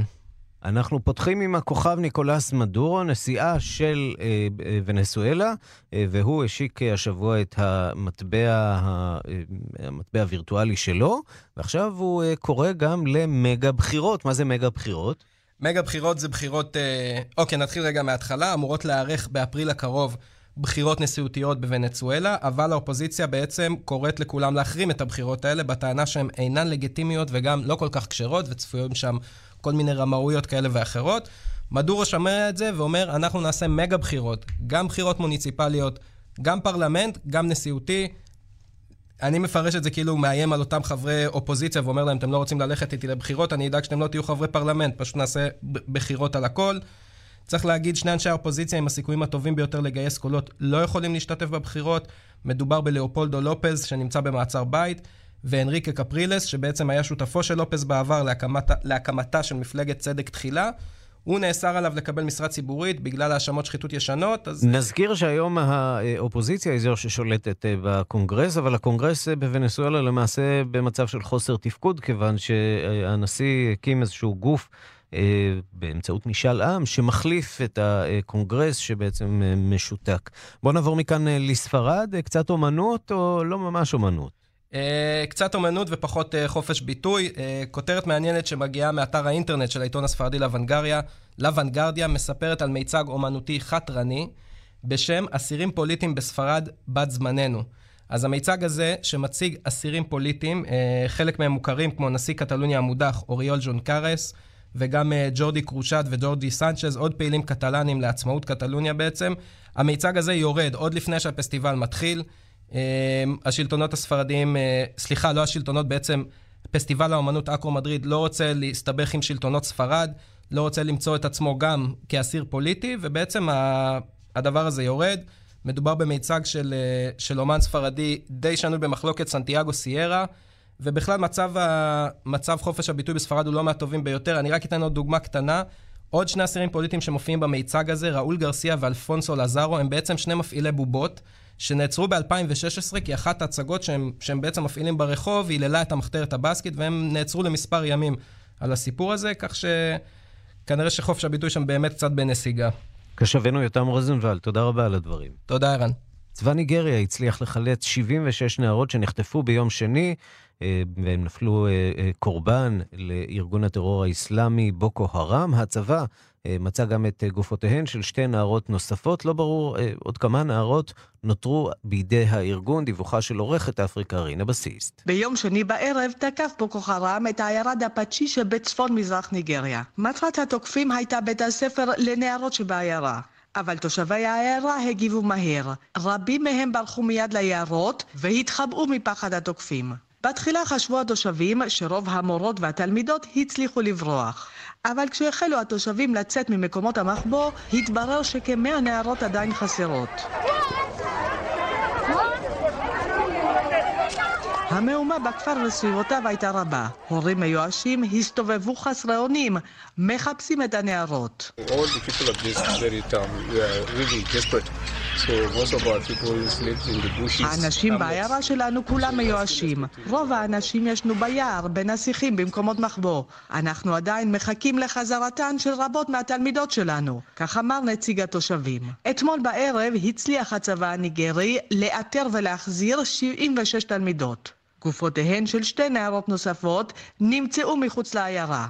אנחנו פותחים עם הכוכב ניקולס מדורו, נשיאה של אה, אה, ונסואלה, אה, והוא השיק השבוע את המטבע, ה, אה, המטבע הווירטואלי שלו, ועכשיו הוא אה, קורא גם למגה בחירות. מה זה מגה בחירות? מגה בחירות זה בחירות, אה, אוקיי, נתחיל רגע מההתחלה, אמורות להיערך באפריל הקרוב. בחירות נשיאותיות בוונצואלה, אבל האופוזיציה בעצם קוראת לכולם להחרים את הבחירות האלה בטענה שהן אינן לגיטימיות וגם לא כל כך כשרות וצפויות שם כל מיני רמאויות כאלה ואחרות. מדורו שומע את זה ואומר, אנחנו נעשה מגה בחירות, גם בחירות מוניציפליות, גם פרלמנט, גם נשיאותי. אני מפרש את זה כאילו הוא מאיים על אותם חברי אופוזיציה ואומר להם, אתם לא רוצים ללכת איתי לבחירות, אני אדאג שאתם לא תהיו חברי פרלמנט, פשוט נעשה בחירות על הכל. צריך להגיד, שני אנשי האופוזיציה עם הסיכויים הטובים ביותר לגייס קולות לא יכולים להשתתף בבחירות. מדובר בלאופולדו לופז, שנמצא במעצר בית, ואנריקה קפרילס, שבעצם היה שותפו של לופס בעבר להקמת, להקמתה של מפלגת צדק תחילה. הוא נאסר עליו לקבל משרה ציבורית בגלל האשמות שחיתות ישנות, אז... נזכיר שהיום האופוזיציה היא זו ששולטת אה, בקונגרס, אבל הקונגרס אה, בוונצואלה למעשה במצב של חוסר תפקוד, כיוון שהנשיא הקים איזשהו גוף באמצעות משאל עם שמחליף את הקונגרס שבעצם משותק. בואו נעבור מכאן לספרד, קצת אומנות או לא ממש אומנות? קצת אומנות ופחות חופש ביטוי. כותרת מעניינת שמגיעה מאתר האינטרנט של העיתון הספרדי לוונגריה, לוונגרדיה, מספרת על מיצג אומנותי חתרני בשם אסירים פוליטיים בספרד בת זמננו. אז המיצג הזה, שמציג אסירים פוליטיים, חלק מהם מוכרים, כמו נשיא קטלוניה המודח אוריול ג'ון קארס, וגם uh, ג'ורדי קרושד וג'ורדי סנצ'ז, עוד פעילים קטלנים לעצמאות קטלוניה בעצם. המיצג הזה יורד עוד לפני שהפסטיבל מתחיל. אמ, השלטונות הספרדיים, אה, סליחה, לא השלטונות, בעצם פסטיבל האומנות אקרו מדריד לא רוצה להסתבך עם שלטונות ספרד, לא רוצה למצוא את עצמו גם כאסיר פוליטי, ובעצם הדבר הזה יורד. מדובר במיצג של, אה, של אומן ספרדי די שנוי במחלוקת, סנטיאגו סיירה, ובכלל מצב, ה, מצב חופש הביטוי בספרד הוא לא מהטובים ביותר. אני רק אתן עוד דוגמה קטנה. עוד שני אסירים פוליטיים שמופיעים במיצג הזה, ראול גרסיה ואלפונסו לזארו, הם בעצם שני מפעילי בובות. שנעצרו ב-2016 כי אחת ההצגות שהם, שהם בעצם מפעילים ברחוב היללה את המחתרת הבסקית והם נעצרו למספר ימים על הסיפור הזה, כך שכנראה שחופש הביטוי שם באמת קצת בנסיגה. כשווינו יותם רוזנבלד, תודה רבה על הדברים. תודה, ערן. צבא ניגריה הצליח לחלץ 76 נערות שנחטפו ביום שני, והם נפלו אה, אה, קורבן לארגון הטרור האסלאמי בוקו הרם. הצבא אה, מצא גם את אה, גופותיהן של שתי נערות נוספות. לא ברור אה, עוד כמה נערות נותרו בידי הארגון, דיווחה של עורכת אפריקה רינה בסיסט. ביום שני בערב תקף בוקו חרם את העיירה דפאצ'י שבצפון מזרח ניגריה. מטרת התוקפים הייתה בית הספר לנערות שבעיירה. אבל תושבי העיירה הגיבו מהר. רבים מהם ברחו מיד ליערות והתחבאו מפחד התוקפים. בתחילה חשבו התושבים שרוב המורות והתלמידות הצליחו לברוח. אבל כשהחלו התושבים לצאת ממקומות המחבוא, התברר שכמאה נערות עדיין חסרות. המהומה בכפר וסביבותיו הייתה רבה. הורים מיואשים הסתובבו חסרי אונים, מחפשים את הנערות. האנשים בעיירה שלנו כולם מיואשים. רוב האנשים ישנו ביער, השיחים, במקומות מחבוא. אנחנו עדיין מחכים לחזרתן של רבות מהתלמידות שלנו, כך אמר נציג התושבים. אתמול בערב הצליח הצבא הניגרי לאתר ולהחזיר 76 תלמידות. גופותיהן של שתי נערות נוספות נמצאו מחוץ לעיירה.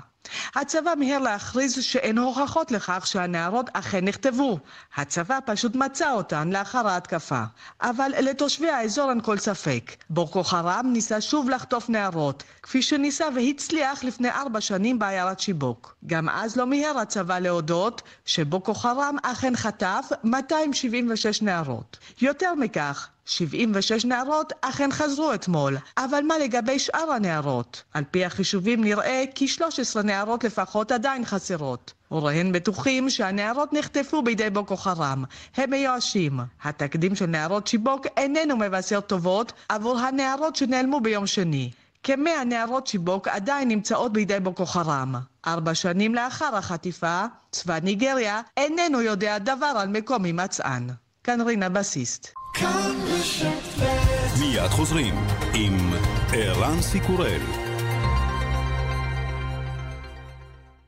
הצבא מיהר להכריז שאין הוכחות לכך שהנערות אכן נכתבו. הצבא פשוט מצא אותן לאחר ההתקפה. אבל לתושבי האזור אין כל ספק. בוקו חרם ניסה שוב לחטוף נערות, כפי שניסה והצליח לפני ארבע שנים בעיירת שיבוק. גם אז לא מיהר הצבא להודות שבוקו חרם אכן חטף 276 נערות. יותר מכך, 76 נערות אכן חזרו אתמול, אבל מה לגבי שאר הנערות? על פי החישובים נראה כי 13 נערות לפחות עדיין חסרות. הוריהן בטוחים שהנערות נחטפו בידי בוקו חרם. הם מיואשים. התקדים של נערות שיבוק איננו מבשר טובות עבור הנערות שנעלמו ביום שני. כמאה נערות שיבוק עדיין נמצאות בידי בוקו חרם. ארבע שנים לאחר החטיפה, צבא ניגריה איננו יודע דבר על מקום הימצאן. כאן רינה בסיסט. מיד חוזרים עם ערן סיקורל.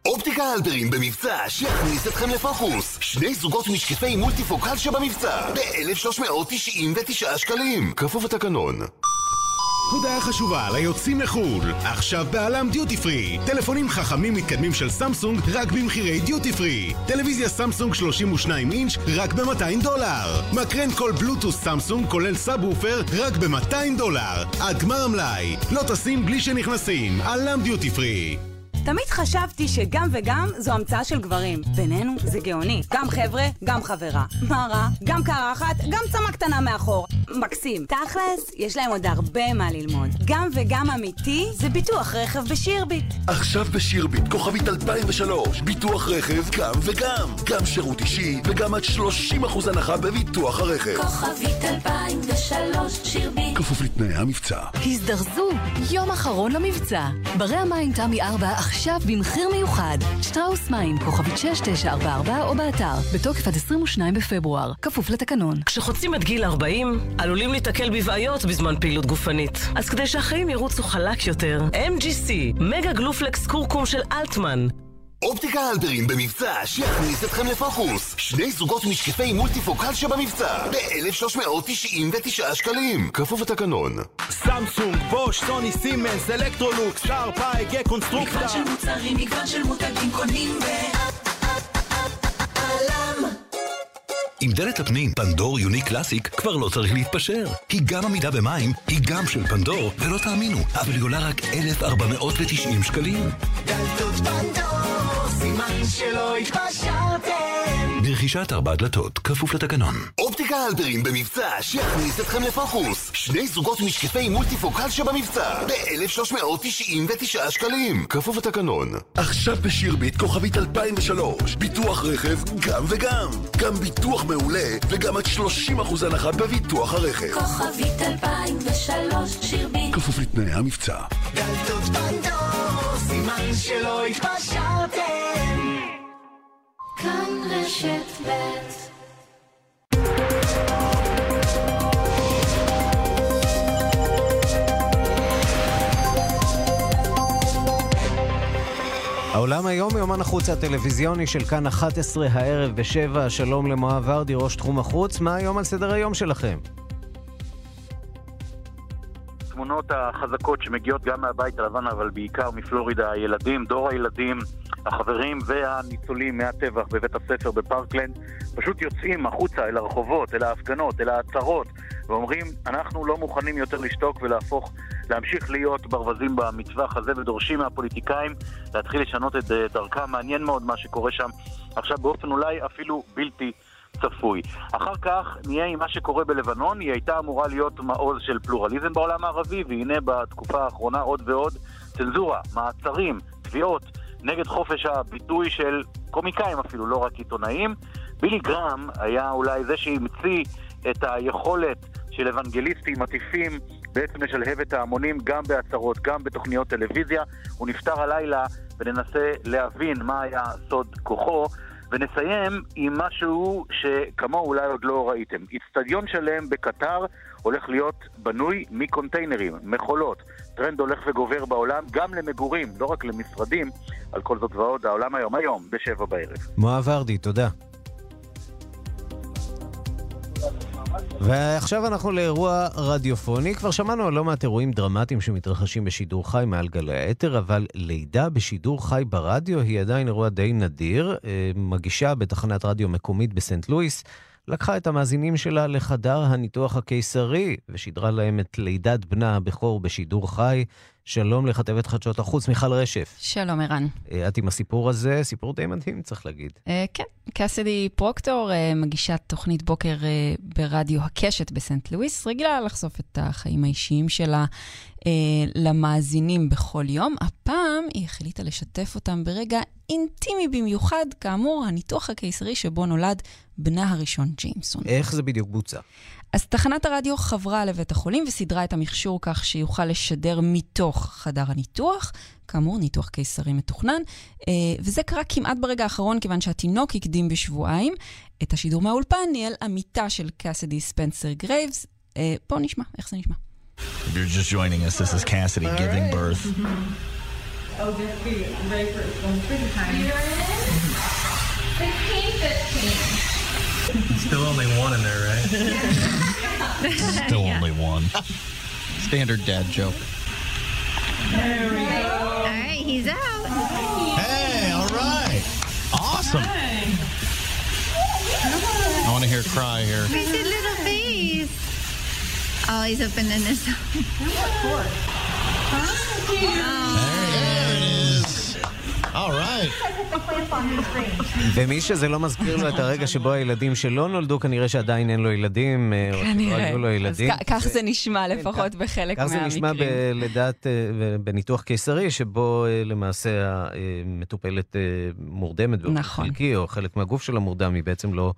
אופטיקה הלפרין במבצע שיכניס אתכם לפוקוס. שני זוגות משקפי מולטיפוקל שבמבצע ב-1399 שקלים. כפוף לתקנון. הודעה חשובה ליוצאים לחו"ל, עכשיו ב-ALM דיוטי פרי. טלפונים חכמים מתקדמים של סמסונג רק במחירי דיוטי פרי. טלוויזיה סמסונג 32 אינץ' רק ב-200 דולר. מקרן קול בלוטוס סמסונג כולל סאב וופר רק ב-200 דולר. עד גמר המלאי. לא טסים בלי שנכנסים. ALM דיוטי פרי. תמיד חשבתי שגם וגם זו המצאה של גברים. בינינו זה גאוני. גם חבר'ה, גם חברה. מה רע? גם קרחת, גם צמא קטנה מאחור. מקסים. תכלס, יש להם עוד הרבה מה ללמוד. גם וגם אמיתי זה ביטוח רכב בשירביט. עכשיו בשירביט, כוכבית 2003, ביטוח רכב גם וגם. גם שירות אישי וגם עד 30% הנחה בביטוח הרכב. כוכבית 2003, שירביט. כפוף לתנאי המבצע. הזדרזו, יום אחרון למבצע. ברי המים תמי 4 עכשיו במחיר מיוחד. שטראוס מים, כוכבית 6944 או באתר, בתוקף עד 22 בפברואר, כפוף לתקנון. כשחוצים את גיל 40, עלולים להתקל בבעיות בזמן פעילות גופנית. אז כדי שהחיים ירוצו חלק יותר, MGC, מגה גלופלקס קורקום של אלטמן. אופטיקה הלפרין במבצע שיכניס אתכם לפוקוס. שני זוגות משקפי מולטיפוקל שבמבצע ב-1,399 שקלים. כפוף לתקנון. סמסונג, בוש, סוני, סימנס, אלקטרולוקס, שארפ, AEG, קונסטרוקטה. מגוון של מוצרים, מגוון של מותגים קונים ב... עם דלת הפנים, פנדור יוני קלאסיק כבר לא צריך להתפשר. היא גם עמידה במים, היא גם של פנדור, ולא תאמינו, אבל היא עולה רק 1,490 שקלים. דלתות פנדור, שלא התפשרתם. ברכישת ארבע דלתות, כפוף לתקנון. אופטיקה הלפרין במבצע שיכניס אתכם לפוקוס. שני זוגות משקפי מולטיפוקל שבמבצע ב-1,399 שקלים. כפוף לתקנון. עכשיו בשירביט כוכבית 2003. ביטוח רכב גם וגם. גם ביטוח מעולה וגם עד 30% הנחה בביטוח הרכב. כוכבית 2003, שירביט. כפוף לתנאי המבצע. דלתות פנדור, סימן שלא התפשרתם. כאן רשת ב' העולם היום, יומן החוץ הטלוויזיוני של כאן 11 הערב בשבע, שלום למואב ורדי, ראש תחום החוץ, מה היום על סדר היום שלכם? התמונות החזקות שמגיעות גם מהבית הלבן, אבל בעיקר מפלורידה, הילדים, דור הילדים, החברים והניצולים מהטבח בבית הספר בפארקלנד, פשוט יוצאים החוצה אל הרחובות, אל ההפגנות, אל העצרות, ואומרים, אנחנו לא מוכנים יותר לשתוק ולהפוך, להמשיך להיות ברווזים במצווח הזה, ודורשים מהפוליטיקאים להתחיל לשנות את דרכם. מעניין מאוד מה שקורה שם עכשיו באופן אולי אפילו בלתי צפוי. אחר כך נהיה עם מה שקורה בלבנון, היא הייתה אמורה להיות מעוז של פלורליזם בעולם הערבי, והנה בתקופה האחרונה עוד ועוד צנזורה, מעצרים, תביעות נגד חופש הביטוי של קומיקאים אפילו, לא רק עיתונאים. בילי גרם היה אולי זה שהמציא את היכולת של אוונגליסטים מטיפים בעצם לשלהב את ההמונים גם בהצהרות, גם בתוכניות טלוויזיה. הוא נפטר הלילה וננסה להבין מה היה סוד כוחו. ונסיים עם משהו שכמוהו אולי עוד לא ראיתם. איצטדיון שלם בקטר הולך להיות בנוי מקונטיינרים, מכולות. טרנד הולך וגובר בעולם, גם למגורים, לא רק למשרדים. על כל זאת ועוד, העולם היום, היום, בשבע בערב. מואב ורדי, תודה. ועכשיו אנחנו לאירוע רדיופוני. כבר שמענו על לא מעט אירועים דרמטיים שמתרחשים בשידור חי מעל גלי האתר, אבל לידה בשידור חי ברדיו היא עדיין אירוע די נדיר. מגישה בתחנת רדיו מקומית בסנט לואיס לקחה את המאזינים שלה לחדר הניתוח הקיסרי ושידרה להם את לידת בנה הבכור בשידור חי. שלום לכתבת חדשות החוץ, מיכל רשף. שלום, ערן. את עם הסיפור הזה, סיפור די מדהים, צריך להגיד. Uh, כן, קאסדי פרוקטור, uh, מגישת תוכנית בוקר ברדיו הקשת בסנט לואיס, רגילה לחשוף את החיים האישיים שלה uh, למאזינים בכל יום. הפעם היא החליטה לשתף אותם ברגע אינטימי במיוחד, כאמור, הניתוח הקיסרי שבו נולד בנה הראשון ג'יימסון. איך זה בדיוק בוצע? אז תחנת הרדיו חברה לבית החולים וסידרה את המכשור כך שיוכל לשדר מתוך חדר הניתוח. כאמור, ניתוח קיסרי מתוכנן, וזה קרה כמעט ברגע האחרון, כיוון שהתינוק הקדים בשבועיים. את השידור מהאולפן ניהל עמיתה של קאסדי ספנסר גרייבס. בואו נשמע איך זה נשמע. If you're just joining us, this is Cassidy giving birth. (laughs) Oh, just be ready for some pretty time. 16, 15. Still only one in there, right? (laughs) Still Yeah. only one. Standard dad joke. There we go. All right, he's out. Hey, all right. Awesome. I want to hear cry here. Look at little face. Oh, he's opening his. There (laughs) it is. ומי שזה לא מזכיר לו את הרגע שבו הילדים שלא נולדו, כנראה שעדיין אין לו ילדים, אה, או שלא. היו לו ילדים. כך זה נשמע לפחות בחלק כך זה מהמקרים. נשמע בלידת, אה, בניתוח קיסרי, שבו אה, למעשה המטופלת מורדמת באופן נכון. חלקי, או חלק מהגוף שלה מורדם, היא בעצם לא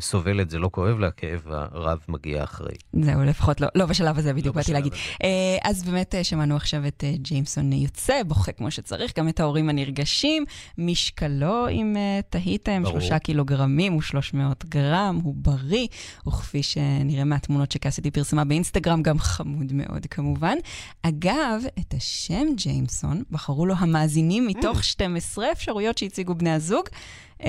סובלת, זה לא כואב לה, הכאב הרב מגיע אחרי. זהו, לפחות לא, לא בשלב הזה, בדיוק באתי להגיד. אה, אז באמת אה, שמענו עכשיו את אה, ג'יימסון יוצא, בוכה כמו שצריך, גם את ההורים הנרגשים. משקלו, אם אה, תהיתם, ברור. שלושה קילוגרמים ו-300 גרם, הוא בריא, וכפי שנראה מהתמונות שקאסידי פרסמה באינסטגרם, גם חמוד מאוד כמובן. אגב, את השם ג'יימסון בחרו לו המאזינים מתוך 12 אפשרויות שהציגו בני הזוג. Uh,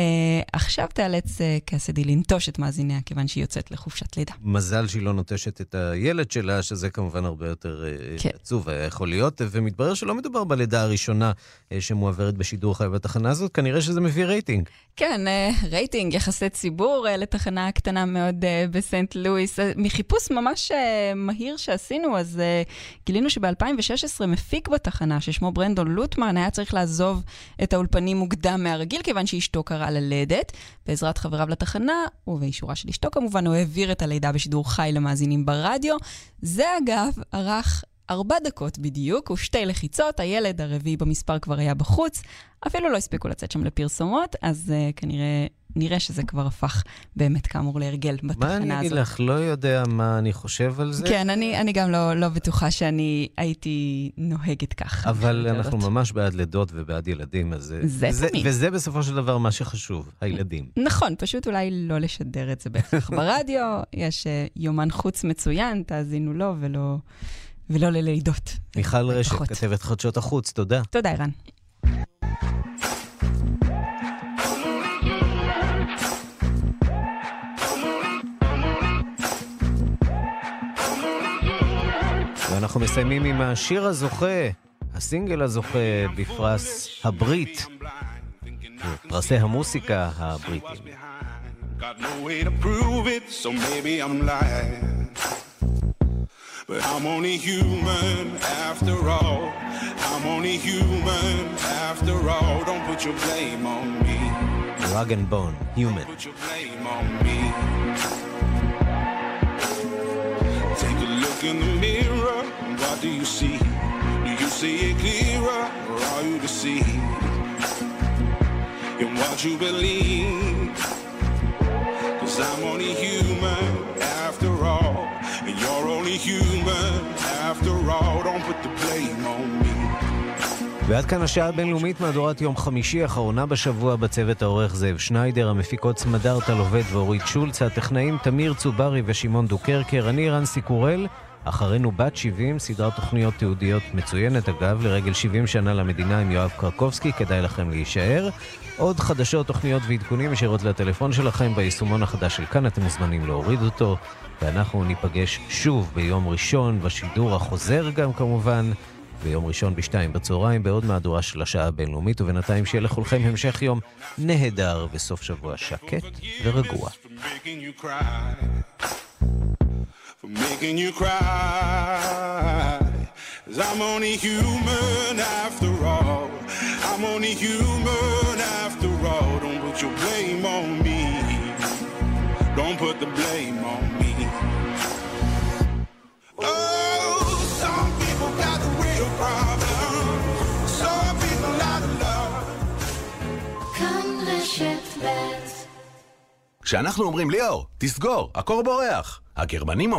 עכשיו תיאלץ uh, קאסדי לנטוש את מאזיניה, כיוון שהיא יוצאת לחופשת לידה. מזל שהיא לא נוטשת את הילד שלה, שזה כמובן הרבה יותר אה, כן. עצוב היה יכול להיות, ומתברר שלא מדובר בלידה הראשונה אה, שמועברת בשידור חי בתחנה הזאת, כנראה שזה מביא רייטינג. כן, uh, רייטינג, יחסי ציבור uh, לתחנה קטנה מאוד uh, בסנט לואיס. Uh, מחיפוש ממש uh, מהיר שעשינו, אז uh, גילינו שב-2016 מפיק בתחנה, ששמו ברנדון לוטמן, היה צריך לעזוב את האולפנים מוקדם מהרגיל, כיוון שאשתו קראה ללדת. בעזרת חבריו לתחנה, ובאישורה של אשתו כמובן, הוא העביר את הלידה בשידור חי למאזינים ברדיו. זה אגב ערך ארבע דקות בדיוק, ושתי לחיצות, הילד הרביעי במספר כבר היה בחוץ, אפילו לא הספיקו לצאת שם לפרסומות, אז uh, כנראה, נראה שזה כבר הפך באמת כאמור להרגל בתחנה הזאת. מה אני אגיד לך? לא יודע מה אני חושב על זה. כן, אני, אני גם לא, לא בטוחה שאני הייתי נוהגת כך. אבל אנחנו יודעת. ממש בעד לידות ובעד ילדים, אז זה וזה, תמיד. וזה בסופו של דבר מה שחשוב, הילדים. נכון, פשוט אולי לא לשדר את זה בהכרח (laughs) ברדיו. יש uh, יומן חוץ מצוין, תאזינו לו ולא, ולא ללידות. מיכל רשת. כתבת חדשות החוץ, תודה. תודה, ערן. ואנחנו מסיימים עם השיר הזוכה, הסינגל הזוכה בפרס הברית, פרסי המוסיקה הבריטים. Got no way to prove it, so maybe I'm lying. But I'm only human after all. I'm only human after all. Don't put your blame on me. rag and bone, human. Put your blame on me. Take a look in the mirror. Do you see? Do you see it clearer, or are you deceived in what you believe? Cause I'm only human after all. And you're only human after all. Don't put the blame on me. ועד כאן השעה הבינלאומית מהדורת יום חמישי, האחרונה בשבוע בצוות העורך זאב שניידר, המפיקות סמדר טלובד ואורית שולץ, הטכנאים תמיר צוברי ושמעון דוקרקר, אני רנסי קורל, אחרינו בת 70, סדרת תוכניות תיעודיות מצוינת אגב, לרגל 70 שנה למדינה עם יואב קרקובסקי, כדאי לכם להישאר. עוד חדשות, תוכניות ועדכונים ישירות לטלפון שלכם ביישומון החדש של כאן, אתם מוזמנים להוריד אותו, ואנחנו ניפגש שוב ביום ראשון, בשידור החוזר גם כמובן. ביום ראשון בשתיים בצהריים בעוד מהדורה של השעה הבינלאומית, ובינתיים שיהיה לכולכם המשך יום נהדר וסוף שבוע שקט ורגוע. making you cry. For making you cry. Cause I'm only human after all. I'm only human after all. Don't put your blame on me. Don't put the blame on me. Oh, some people got the real problem. Some people out of love. כאן רשת ב' כשאנחנו אומרים ליאור, תסגור, הקור בורח. הגרמנים